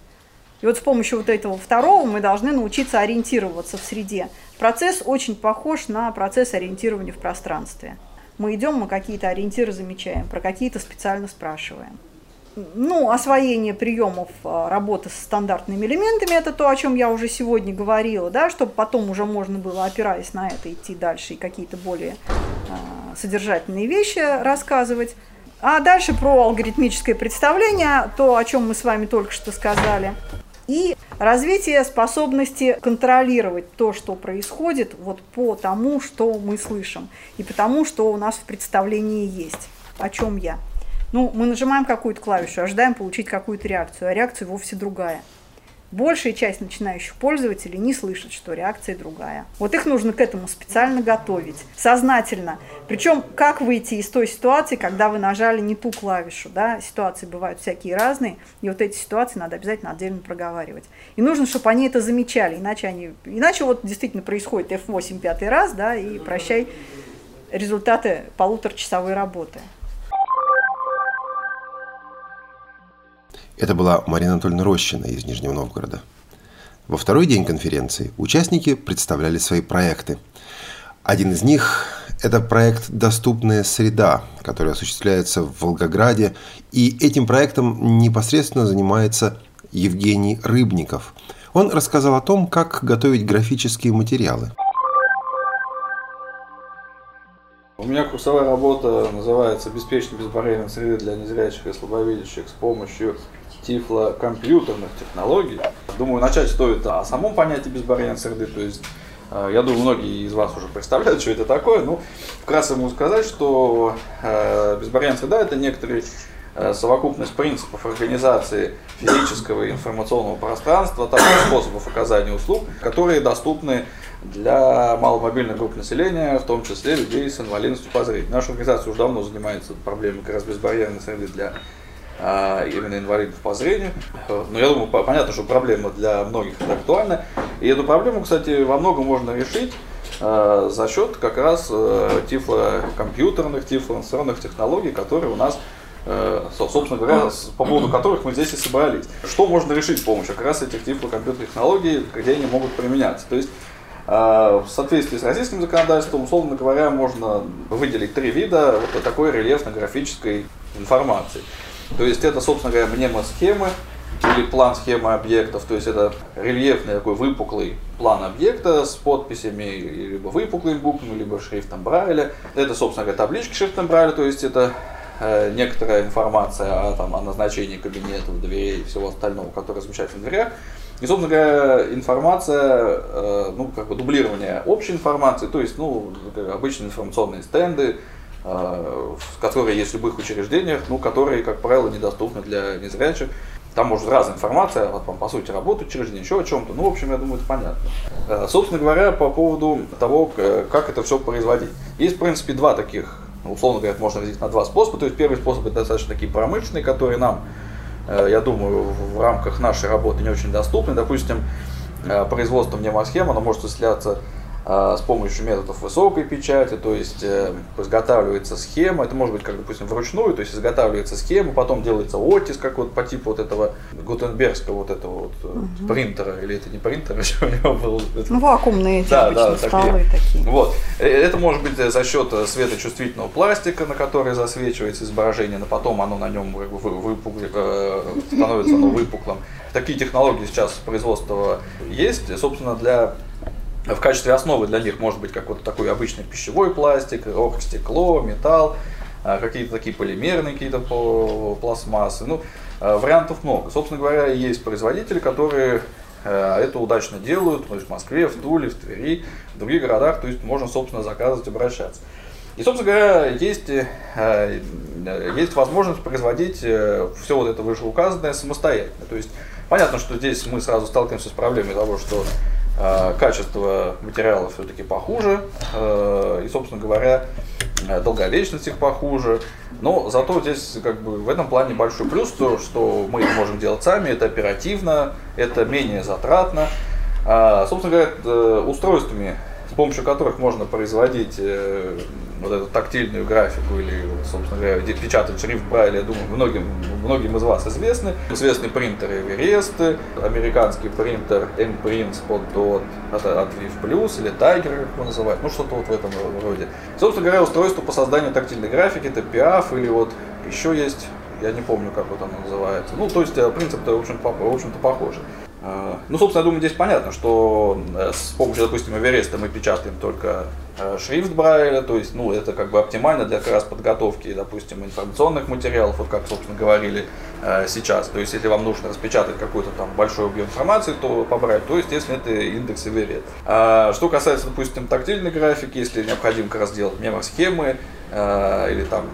И вот с помощью вот этого второго мы должны научиться ориентироваться в среде. Процесс очень похож на процесс ориентирования в пространстве. Мы идем, мы какие-то ориентиры замечаем, про какие-то специально спрашиваем. Ну, освоение приемов а, работы с стандартными элементами – это то, о чем я уже сегодня говорила, да, чтобы потом уже можно было, опираясь на это, идти дальше и какие-то более э, содержательные вещи рассказывать. А дальше про алгоритмическое представление, то, о чем мы с вами только что сказали и развитие способности контролировать то, что происходит, вот по тому, что мы слышим, и по тому, что у нас в представлении есть, о чем я. Ну, мы нажимаем какую-то клавишу, ожидаем получить какую-то реакцию, а реакция вовсе другая – большая часть начинающих пользователей не слышит, что реакция другая. Вот их нужно к этому специально готовить, сознательно. Причем, как выйти из той ситуации, когда вы нажали не ту клавишу, да, ситуации бывают всякие разные, и вот эти ситуации надо обязательно отдельно проговаривать. И нужно, чтобы они это замечали, иначе они, иначе вот действительно происходит F8 пятый раз, да, и прощай результаты полуторачасовой работы. Это была Марина Анатольевна Рощина из Нижнего Новгорода. Во второй день конференции участники представляли свои проекты. Один из них – это проект «Доступная среда», который осуществляется в Волгограде. И этим проектом непосредственно занимается Евгений Рыбников. Он рассказал о том, как готовить графические материалы. У меня курсовая работа называется «Беспечная безбарьерная среда для незрячих и слабовидящих с помощью тифлокомпьютерных технологий. Думаю, начать стоит о самом понятии безбарьерной среды, то есть Э, я думаю, многие из вас уже представляют, что это такое. Ну, вкратце могу сказать, что э, безбарьерная среда – это некоторый э, совокупность принципов организации физического и информационного пространства, также способов оказания услуг, которые доступны для маломобильных групп населения, в том числе людей с инвалидностью по зрению. Наша организация уже давно занимается проблемой как раз безбарьерной среды для а, именно инвалидов по зрению. Но я думаю, понятно, что проблема для многих актуальна. И эту проблему, кстати, во многом можно решить а, за счет как раз э, тифлокомпьютерных, тифлоинформационных технологий, которые у нас э, собственно говоря, по поводу которых мы здесь и собрались. Что можно решить с помощью как раз этих тифлокомпьютерных технологий, где они могут применяться? То есть а, в соответствии с российским законодательством, условно говоря, можно выделить три вида вот такой рельефно-графической информации. То есть это, собственно говоря, мнемосхемы или план схемы объектов, то есть это рельефный такой выпуклый план объекта с подписями либо выпуклыми буквами, либо шрифтом Брайля. Это, собственно говоря, таблички шрифтом Брайля, то есть это э, некоторая информация о, там, о назначении кабинетов, дверей и всего остального, которое размещается на дверях. И, собственно говоря, информация, э, ну, как бы дублирование общей информации, то есть, ну, обычные информационные стенды, э, которые есть в любых учреждениях, ну, которые, как правило, недоступны для незрячих. Там может разная информация, вот, по сути, работа учреждения, еще о чем-то. Ну, в общем, я думаю, это понятно. Э, собственно говоря, по поводу того, как это все производить. Есть, в принципе, два таких, условно говоря, можно разделить на два способа. То есть первый способ это достаточно такие промышленные, которые нам я думаю, в рамках нашей работы не очень доступны. Допустим, э, производство мнемосхем, оно может осуществляться а, с помощью методов высокой печати, то есть э, изготавливается схема, это может быть как, допустим, вручную, то есть изготавливается схема, потом делается оттиск, как вот по типу вот этого Гутенбергского вот этого вот угу. принтера, или это не принтер, еще у него был. Ну, вакуумные эти да, да, столы такие. такие. Вот. Это может быть за счет светочувствительного пластика, на который засвечивается изображение, но потом оно на нем выпук... становится оно выпуклым. Такие технологии сейчас производства есть, собственно, для в качестве основы для них может быть как вот такой обычный пищевой пластик, стекло, металл, а, какие-то такие полимерные какие-то пластмассы. Ну, а, вариантов много. Собственно говоря, есть производители, которые а, это удачно делают, то есть в Москве, в Туле, в Твери, в других городах, то есть можно, собственно, заказывать, обращаться. И, собственно говоря, есть, есть возможность производить э, все вот это вышеуказанное самостоятельно. То есть понятно, что здесь мы сразу сталкиваемся с проблемой того, что Э, качество материалов все-таки похуже, э, и, собственно говоря, э, долговечность их похуже. Но зато здесь как бы в этом плане большой плюс, то, что мы можем делать сами, это оперативно, это менее затратно. А, собственно говоря, устройствами, помощью которых можно производить вот эту тактильную графику или, собственно говоря, печатать шрифт Брайля, я думаю, многим, многим из вас известны. Известный принтер Everest, американский принтер M-Print под от, от, от Viv или Tiger, как его называют, ну что-то вот в этом роде. Собственно говоря, устройство по созданию тактильной графики, это PIAF или вот еще есть, я не помню, как вот оно называется. Ну, то есть э, принцип-то, в общем-то, в общем-то похожий. Э, ну, собственно, я думаю, здесь понятно, что э, с помощью, допустим, Эвереста мы печатаем только э, шрифт Брайля, то есть, ну, это как бы оптимально для как раз подготовки, допустим, информационных материалов, вот как, собственно, говорили сейчас. То есть, если вам нужно распечатать какой-то там большой объем информации, то по Брайлю, то, естественно, это индекс Эверет. А что касается, допустим, тактильной графики, если необходимо как раз делать мемосхемы или там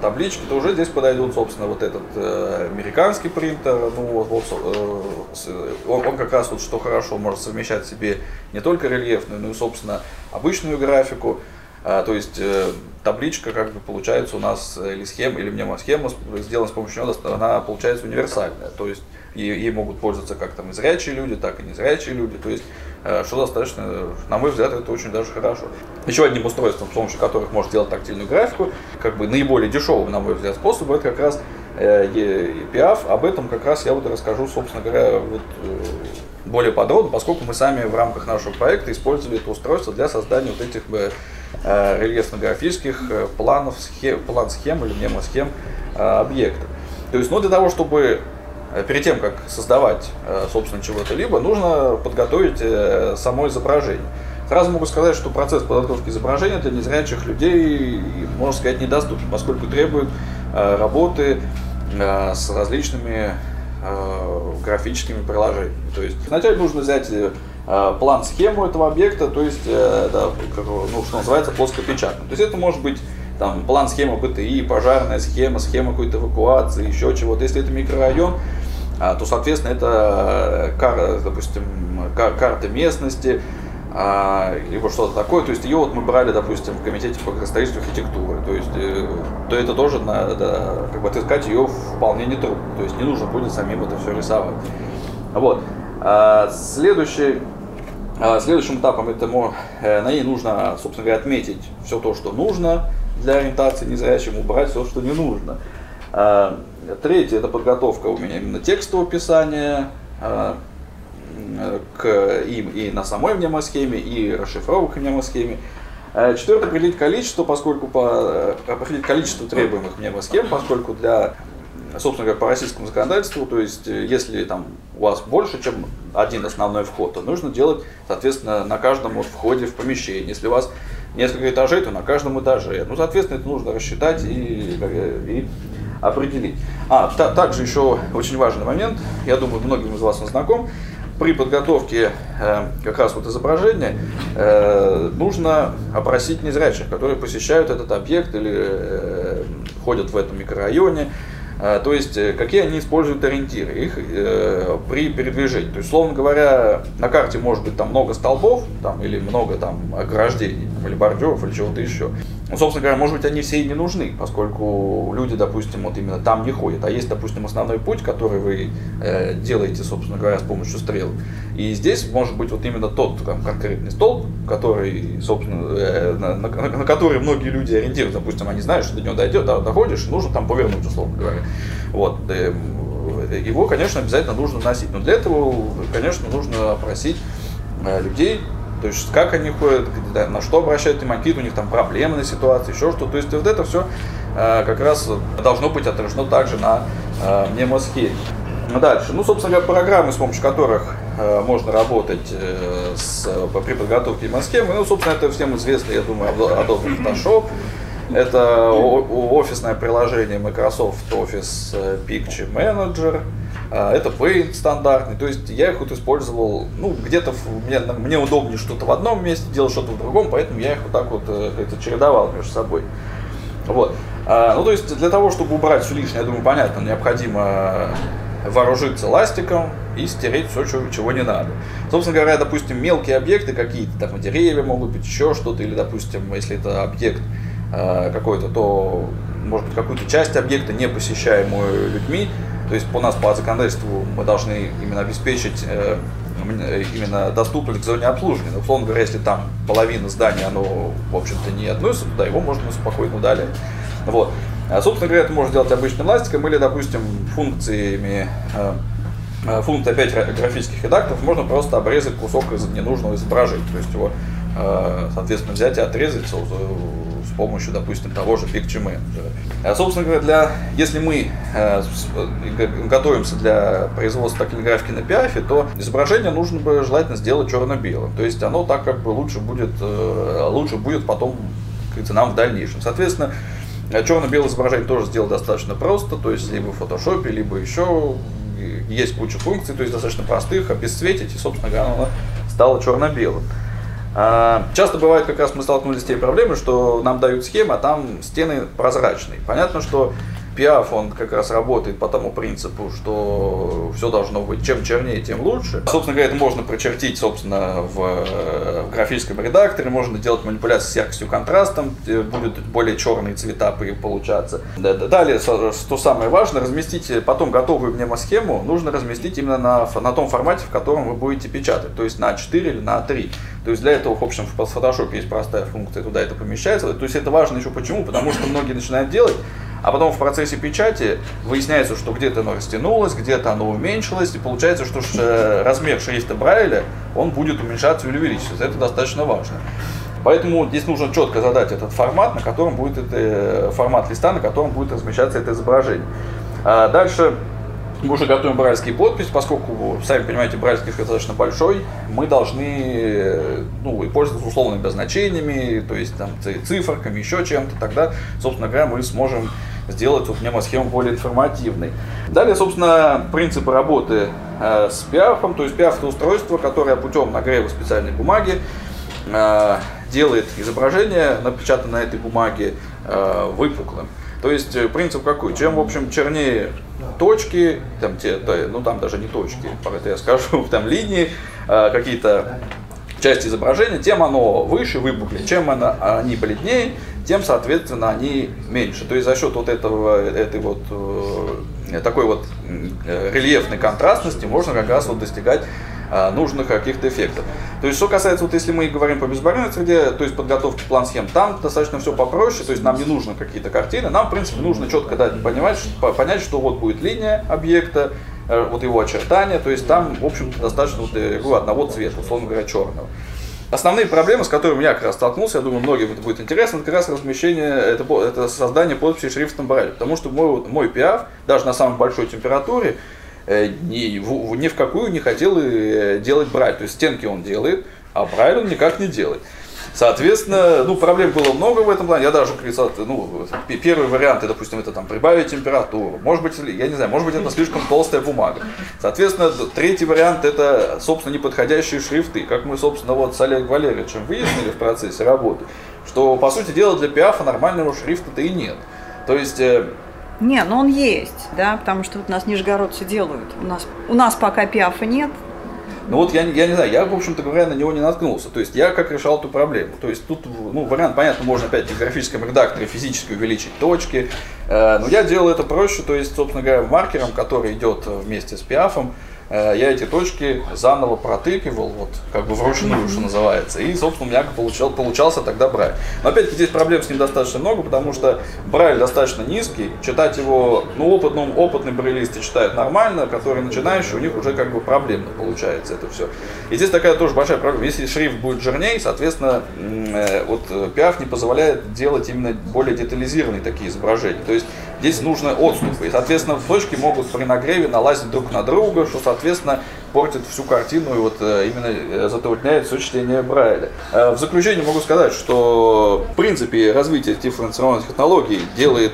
таблички, то уже здесь подойдут, собственно, вот этот э, американский принтер. Ну, вот, вот, э, он, он как раз вот что хорошо может совмещать в себе не только рельефную, но и, собственно, обычную графику. А, то есть э, табличка, как бы получается у нас, э, или схема, или мнемосхема, сделана с помощью нее, она получается универсальная. То есть ей могут пользоваться как там и зрячие люди, так и незрячие люди. То есть, э, что достаточно, на мой взгляд, это очень даже хорошо. Еще одним устройством, с помощью которых можно делать тактильную графику, как бы наиболее дешевым, на мой взгляд, способ, это как раз EPIAF. Об этом как раз я вот расскажу, собственно говоря, вот, э, более подробно, поскольку мы сами в рамках нашего проекта использовали это устройство для создания вот этих бы э, рельефно-графических планов, схем, план схем или мемосхем объектов. То есть, ну, для того, чтобы Э, перед тем, как создавать, э, собственно, чего-то либо, нужно подготовить э, само изображение. Сразу могу сказать, что процесс подготовки изображения для незрячих людей, можно сказать, недоступен, поскольку требует работы с различными графическими приложениями. То есть вначале нужно взять э, план-схему этого объекта, то есть, э, да, ну, что называется, плоскопечатным. То есть это может быть там план, схема БТИ, пожарная схема, схема какой-то эвакуации, еще чего-то. Если это микрорайон, а, то, соответственно, это, кар, допустим, карта местности, а, либо что-то такое. То есть ее вот мы брали, допустим, в комитете по градостроительству архитектуры. То есть э, то это тоже надо, как бы отыскать ее вполне нетрудно. То есть не нужно будет самим это все рисовать. Вот. А, следующий, следующим этапом этому, э, на ней нужно, собственно говоря, отметить все то, что нужно для ориентации незрячим, убрать все, что не нужно. Третье – это подготовка у меня именно текстового писания, к им и на самой мнемосхеме, и расшифровок мнемосхеме. Э, четвертое, определить количество, поскольку по, э, определить количество требуемых мнемосхем, поскольку для, собственно говоря, по российскому законодательству, то есть э, если там у вас больше, чем один основной вход, то нужно делать, соответственно, на каждом входе в помещение. Если у вас несколько этажей, то на каждом этаже. Ну, соответственно, это нужно рассчитать и, и определить. А, та, также еще очень важный момент, я думаю, многим из вас он знаком, при подготовке э, как раз вот изображения э, нужно опросить незрячих, которые посещают этот объект или э, ходят в этом микрорайоне. Э, то есть, э, какие они используют ориентиры их э, при передвижении. То есть, словно говоря, на карте может быть там много столбов там, или много там ограждений, или бордюров, или чего-то еще. Ну, собственно говоря, может быть, они все и не нужны, поскольку люди, допустим, вот именно там не ходят. А есть, допустим, основной путь, который вы э, делаете, собственно говоря, с помощью стрел. И здесь может быть вот именно тот там, конкретный столб, который, собственно, э, на, на, на который многие люди ориентируются. Допустим, они знают, что до него дойдет, да, доходишь, нужно там повернуть, условно говоря. Вот. Э, его, конечно, обязательно нужно носить. Но для этого, конечно, нужно опросить э, людей, то есть как они ходят, на что обращают внимание, какие у них там проблемы на ситуации, еще что. То есть вот это все э, как раз должно быть отражено также на э, мнемосхеме. Дальше. Ну, собственно говоря, программы, с помощью которых э, можно работать э, с, при подготовке мнемосхемы, ну, собственно, это всем известно, я думаю, Adobe Photoshop, это офисное приложение Microsoft Office э, Picture Manager, это Paint стандартный, то есть я их вот использовал, ну, где-то мне, мне удобнее что-то в одном месте, делать что-то в другом, поэтому я их вот так вот э, это чередовал между собой. Вот. А, ну, то есть для того, чтобы убрать все лишнее, я думаю, понятно, необходимо вооружиться ластиком и стереть все, чего, чего не надо. Собственно говоря, допустим, мелкие объекты какие-то, там деревья могут быть, еще что-то, или, допустим, если это объект э, какой-то, то, может быть, какую-то часть объекта, не посещаемую людьми, то есть по нас по законодательству мы должны именно обеспечить э, именно доступность к зоне обслуживания. Но, условно говоря, если там половина здания, оно, в общем-то, не относится туда, его можно спокойно удалять. Вот. А, собственно говоря, это можно сделать обычным ластиком или, допустим, функциями э, э, функции опять графических редакторов можно просто обрезать кусок из ненужного изображения. То есть его, соответственно, взять и отрезать с помощью, допустим, того же Picture. А, собственно говоря, для, если мы э, готовимся для производства такой графики на пиафе, то изображение нужно бы желательно сделать черно-белым. То есть оно так как бы лучше будет, э, лучше будет потом как нам в дальнейшем. Соответственно, черно-белое изображение тоже сделать достаточно просто, то есть либо в фотошопе, либо еще есть куча функций, то есть достаточно простых, обесцветить, и, собственно говоря, оно стало черно-белым. А, часто бывает, как раз мы столкнулись с той проблемой, что нам дают схемы, а там стены прозрачные. Понятно, что Пиаф, он как раз работает по тому принципу, что все должно быть чем чернее, тем лучше. Собственно говоря, это можно прочертить, собственно, в, в графическом редакторе, можно делать манипуляции с яркостью контрастом, будут более черные цвета получаться. Далее, что самое важное, разместить потом готовую мнемосхему, нужно разместить именно на, на том формате, в котором вы будете печатать, то есть на 4 или на 3. То есть для этого, в общем, в Photoshop есть простая функция, туда это помещается. То есть это важно еще почему? Потому что многие начинают делать, а потом в процессе печати выясняется, что где-то оно растянулось, где-то оно уменьшилось, и получается, что размер шрифта Брайля, он будет уменьшаться или увеличиваться. Это достаточно важно. Поэтому здесь нужно четко задать этот формат, на котором будет это, э, формат листа, на котором будет размещаться это изображение. А дальше мы уже готовим брайльские подписи, поскольку, сами понимаете, брайльский достаточно большой, мы должны ну, пользоваться условными обозначениями, то есть там циферками, еще чем-то, тогда, собственно говоря, мы сможем сделать вот мнемосхему более информативной. Далее, собственно, принципы работы э, с пиафом, то есть пиаф это устройство, которое путем нагрева специальной бумаги э, делает изображение, напечатанное на этой бумаге, э, выпуклым. То есть э, принцип какой? Чем, в общем, чернее точки, там, те, ну там даже не точки, это я скажу, там линии, э, какие-то части изображения, тем оно выше, выпуклее. Чем оно, они бледнее, тем, соответственно, они меньше. То есть за счет вот этого, этой вот э, такой вот рельефной контрастности можно как раз вот достигать нужных каких-то эффектов. То есть, что касается, вот если мы говорим по безбарьерной среде, то есть подготовки план-схем, там достаточно все попроще, то есть нам не нужно какие-то картины, нам, в принципе, нужно четко дать, понимать, понять, что вот будет линия объекта, вот его очертания, то есть там, в общем-то, достаточно вот, говорю, одного цвета, условно говоря, черного. Основные проблемы, с которыми я как раз столкнулся, я думаю, многим это будет интересно, это как раз размещение, это, это создание подписи шрифтом Брайля. Потому что мой, мой пиаф, даже на самой большой температуре, э, ни, в, ни в какую не хотел э, делать Брайль. То есть стенки он делает, а Брайль он никак не делает. Соответственно, ну, проблем было много в этом плане. Я даже, ну, первый вариант, допустим, это там прибавить температуру. Может быть, я не знаю, может быть, это слишком толстая бумага. Соответственно, третий вариант это, собственно, неподходящие шрифты. Как мы, собственно, вот с Олегом Валерьевичем выяснили в процессе работы, что, по сути дела, для пиафа нормального шрифта-то и нет. То есть э, не, но он есть, да, потому что вот нас нижегородцы делают. У нас, у нас пока пиафа нет, ну вот я, я не знаю, я, в общем-то говоря, на него не наткнулся. То есть я как решал эту проблему. То есть тут, ну, вариант, понятно, можно опять в графическом редакторе физически увеличить точки. Э, но я делал это проще, то есть, собственно говоря, маркером, который идет вместе с пиафом, Э, я эти точки заново протыкивал, вот, как бы вручную, что называется, и, собственно, у меня получал, получался тогда Брайль. Но опять-таки здесь проблем с ним достаточно много, потому что Брайль достаточно низкий, читать его, ну, опытным, опытные брайлисты читают нормально, которые начинающие, у них уже как бы проблемно получается это все. И здесь такая тоже большая проблема. Если шрифт будет жирнее, соответственно, э, вот пиаф не позволяет делать именно более детализированные такие изображения. То есть здесь нужны отступы. И, соответственно, точки могут при нагреве налазить друг на друга, что, соответственно, портит всю картину и вот э, именно э, затрудняет все чтение Брайля. Э, в заключение могу сказать, что в принципе развитие дифференционных технологий делает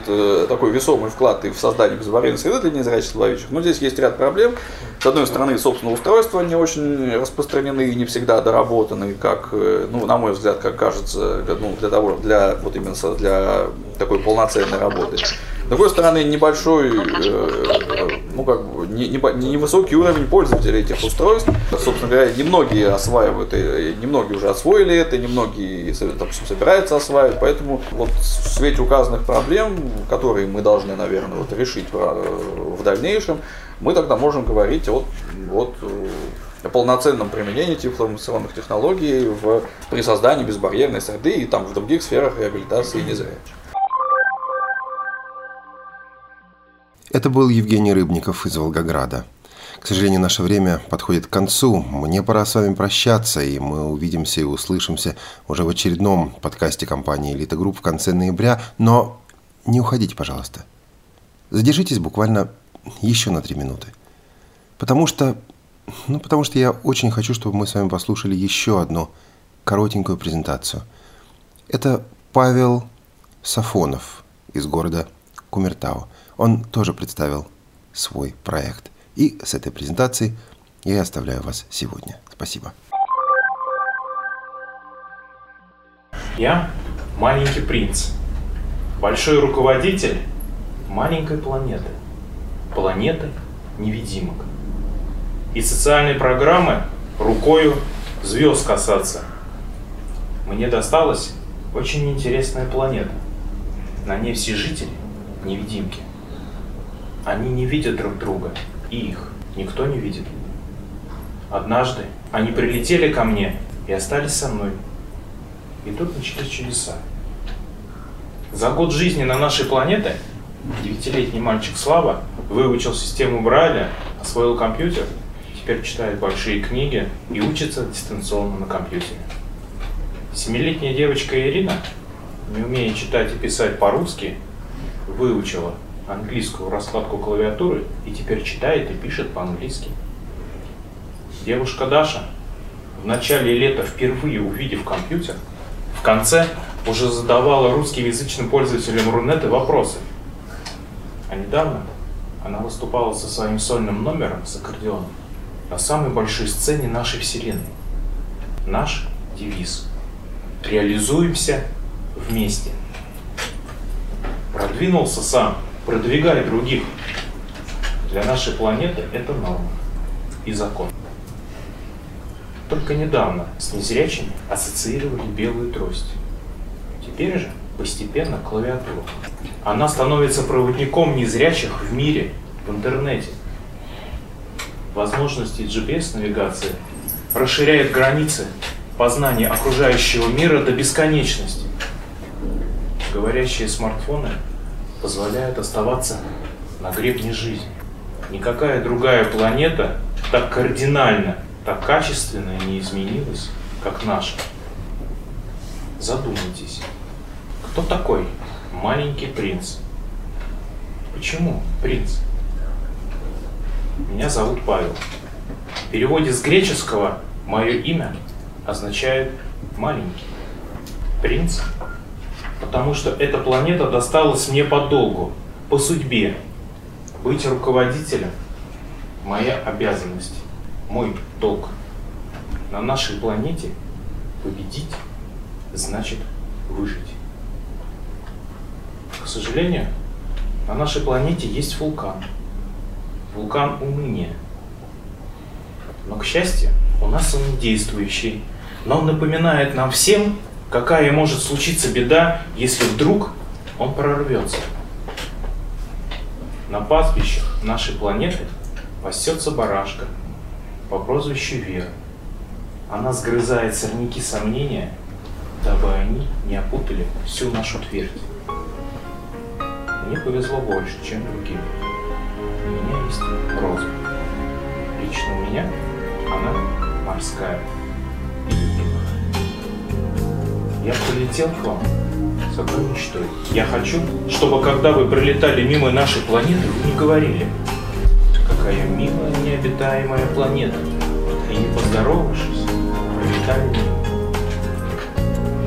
такой весомый вклад и в создание безваренной среды для незрячих слововичек. Но здесь есть ряд проблем. С одной стороны, собственно, устройства не очень распространены и не всегда доработаны, как, ну, на мой взгляд, как кажется, ну, для того, для вот именно для такой полноценной работы. С другой стороны, небольшой, ну как бы, не, не, невысокий уровень пользователей этих устройств. Собственно говоря, немногие осваивают, и немногие уже освоили это, немногие, допустим, собираются осваивать. Поэтому вот в свете указанных проблем, которые мы должны, наверное, вот решить в, в дальнейшем, мы тогда можем говорить о, вот, о полноценном применении информационных технологий в, при создании безбарьерной среды и там в других сферах реабилитации незрячих. Это был Евгений Рыбников из Волгограда. К сожалению, наше время подходит к концу. Мне пора с вами прощаться, и мы увидимся и услышимся уже в очередном подкасте компании «Элита Групп» в конце ноября. Но не уходите, пожалуйста. Задержитесь буквально еще на три минуты. Потому что, ну, потому что я очень хочу, чтобы мы с вами послушали еще одну коротенькую презентацию. Это Павел Сафонов из города Кумертау он тоже представил свой проект. И с этой презентацией я оставляю вас сегодня. Спасибо. Я маленький принц, большой руководитель маленькой планеты, планеты невидимок. И социальной программы рукою звезд касаться. Мне досталась очень интересная планета. На ней все жители невидимки. Они не видят друг друга, и их никто не видит. Однажды они прилетели ко мне и остались со мной. И тут начались чудеса. За год жизни на нашей планете девятилетний мальчик Слава выучил систему Брайля, освоил компьютер, теперь читает большие книги и учится дистанционно на компьютере. Семилетняя девочка Ирина, не умея читать и писать по-русски, выучила английскую раскладку клавиатуры и теперь читает и пишет по-английски. Девушка Даша, в начале лета впервые увидев компьютер, в конце уже задавала русским язычным пользователям Рунеты вопросы. А недавно она выступала со своим сольным номером с аккордеоном на самой большой сцене нашей Вселенной. Наш девиз. Реализуемся вместе. Продвинулся сам, продвигай других. Для нашей планеты это норма и закон. Только недавно с незрячими ассоциировали белую трость. Теперь же постепенно клавиатуру. Она становится проводником незрячих в мире, в интернете. Возможности GPS-навигации расширяют границы познания окружающего мира до бесконечности. Говорящие смартфоны позволяют оставаться на гребне жизни. Никакая другая планета так кардинально, так качественно не изменилась, как наша. Задумайтесь, кто такой маленький принц? Почему принц? Меня зовут Павел. В переводе с греческого мое имя означает маленький. Принц потому что эта планета досталась мне по долгу, по судьбе. Быть руководителем – моя обязанность, мой долг. На нашей планете победить значит выжить. К сожалению, на нашей планете есть вулкан. Вулкан уныния. Но, к счастью, у нас он действующий. Но он напоминает нам всем, какая может случиться беда, если вдруг он прорвется. На пастбищах нашей планеты пасется барашка по прозвищу Вера. Она сгрызает сорняки сомнения, дабы они не опутали всю нашу твердь. Мне повезло больше, чем другим. У меня есть роза. Лично у меня она морская. Я прилетел к вам с одной мечтой. Я хочу, чтобы когда вы пролетали мимо нашей планеты, вы не говорили, какая милая необитаемая планета. И не поздоровавшись, пролетали мимо.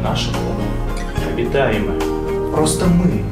Наша планета обитаемая. Просто мы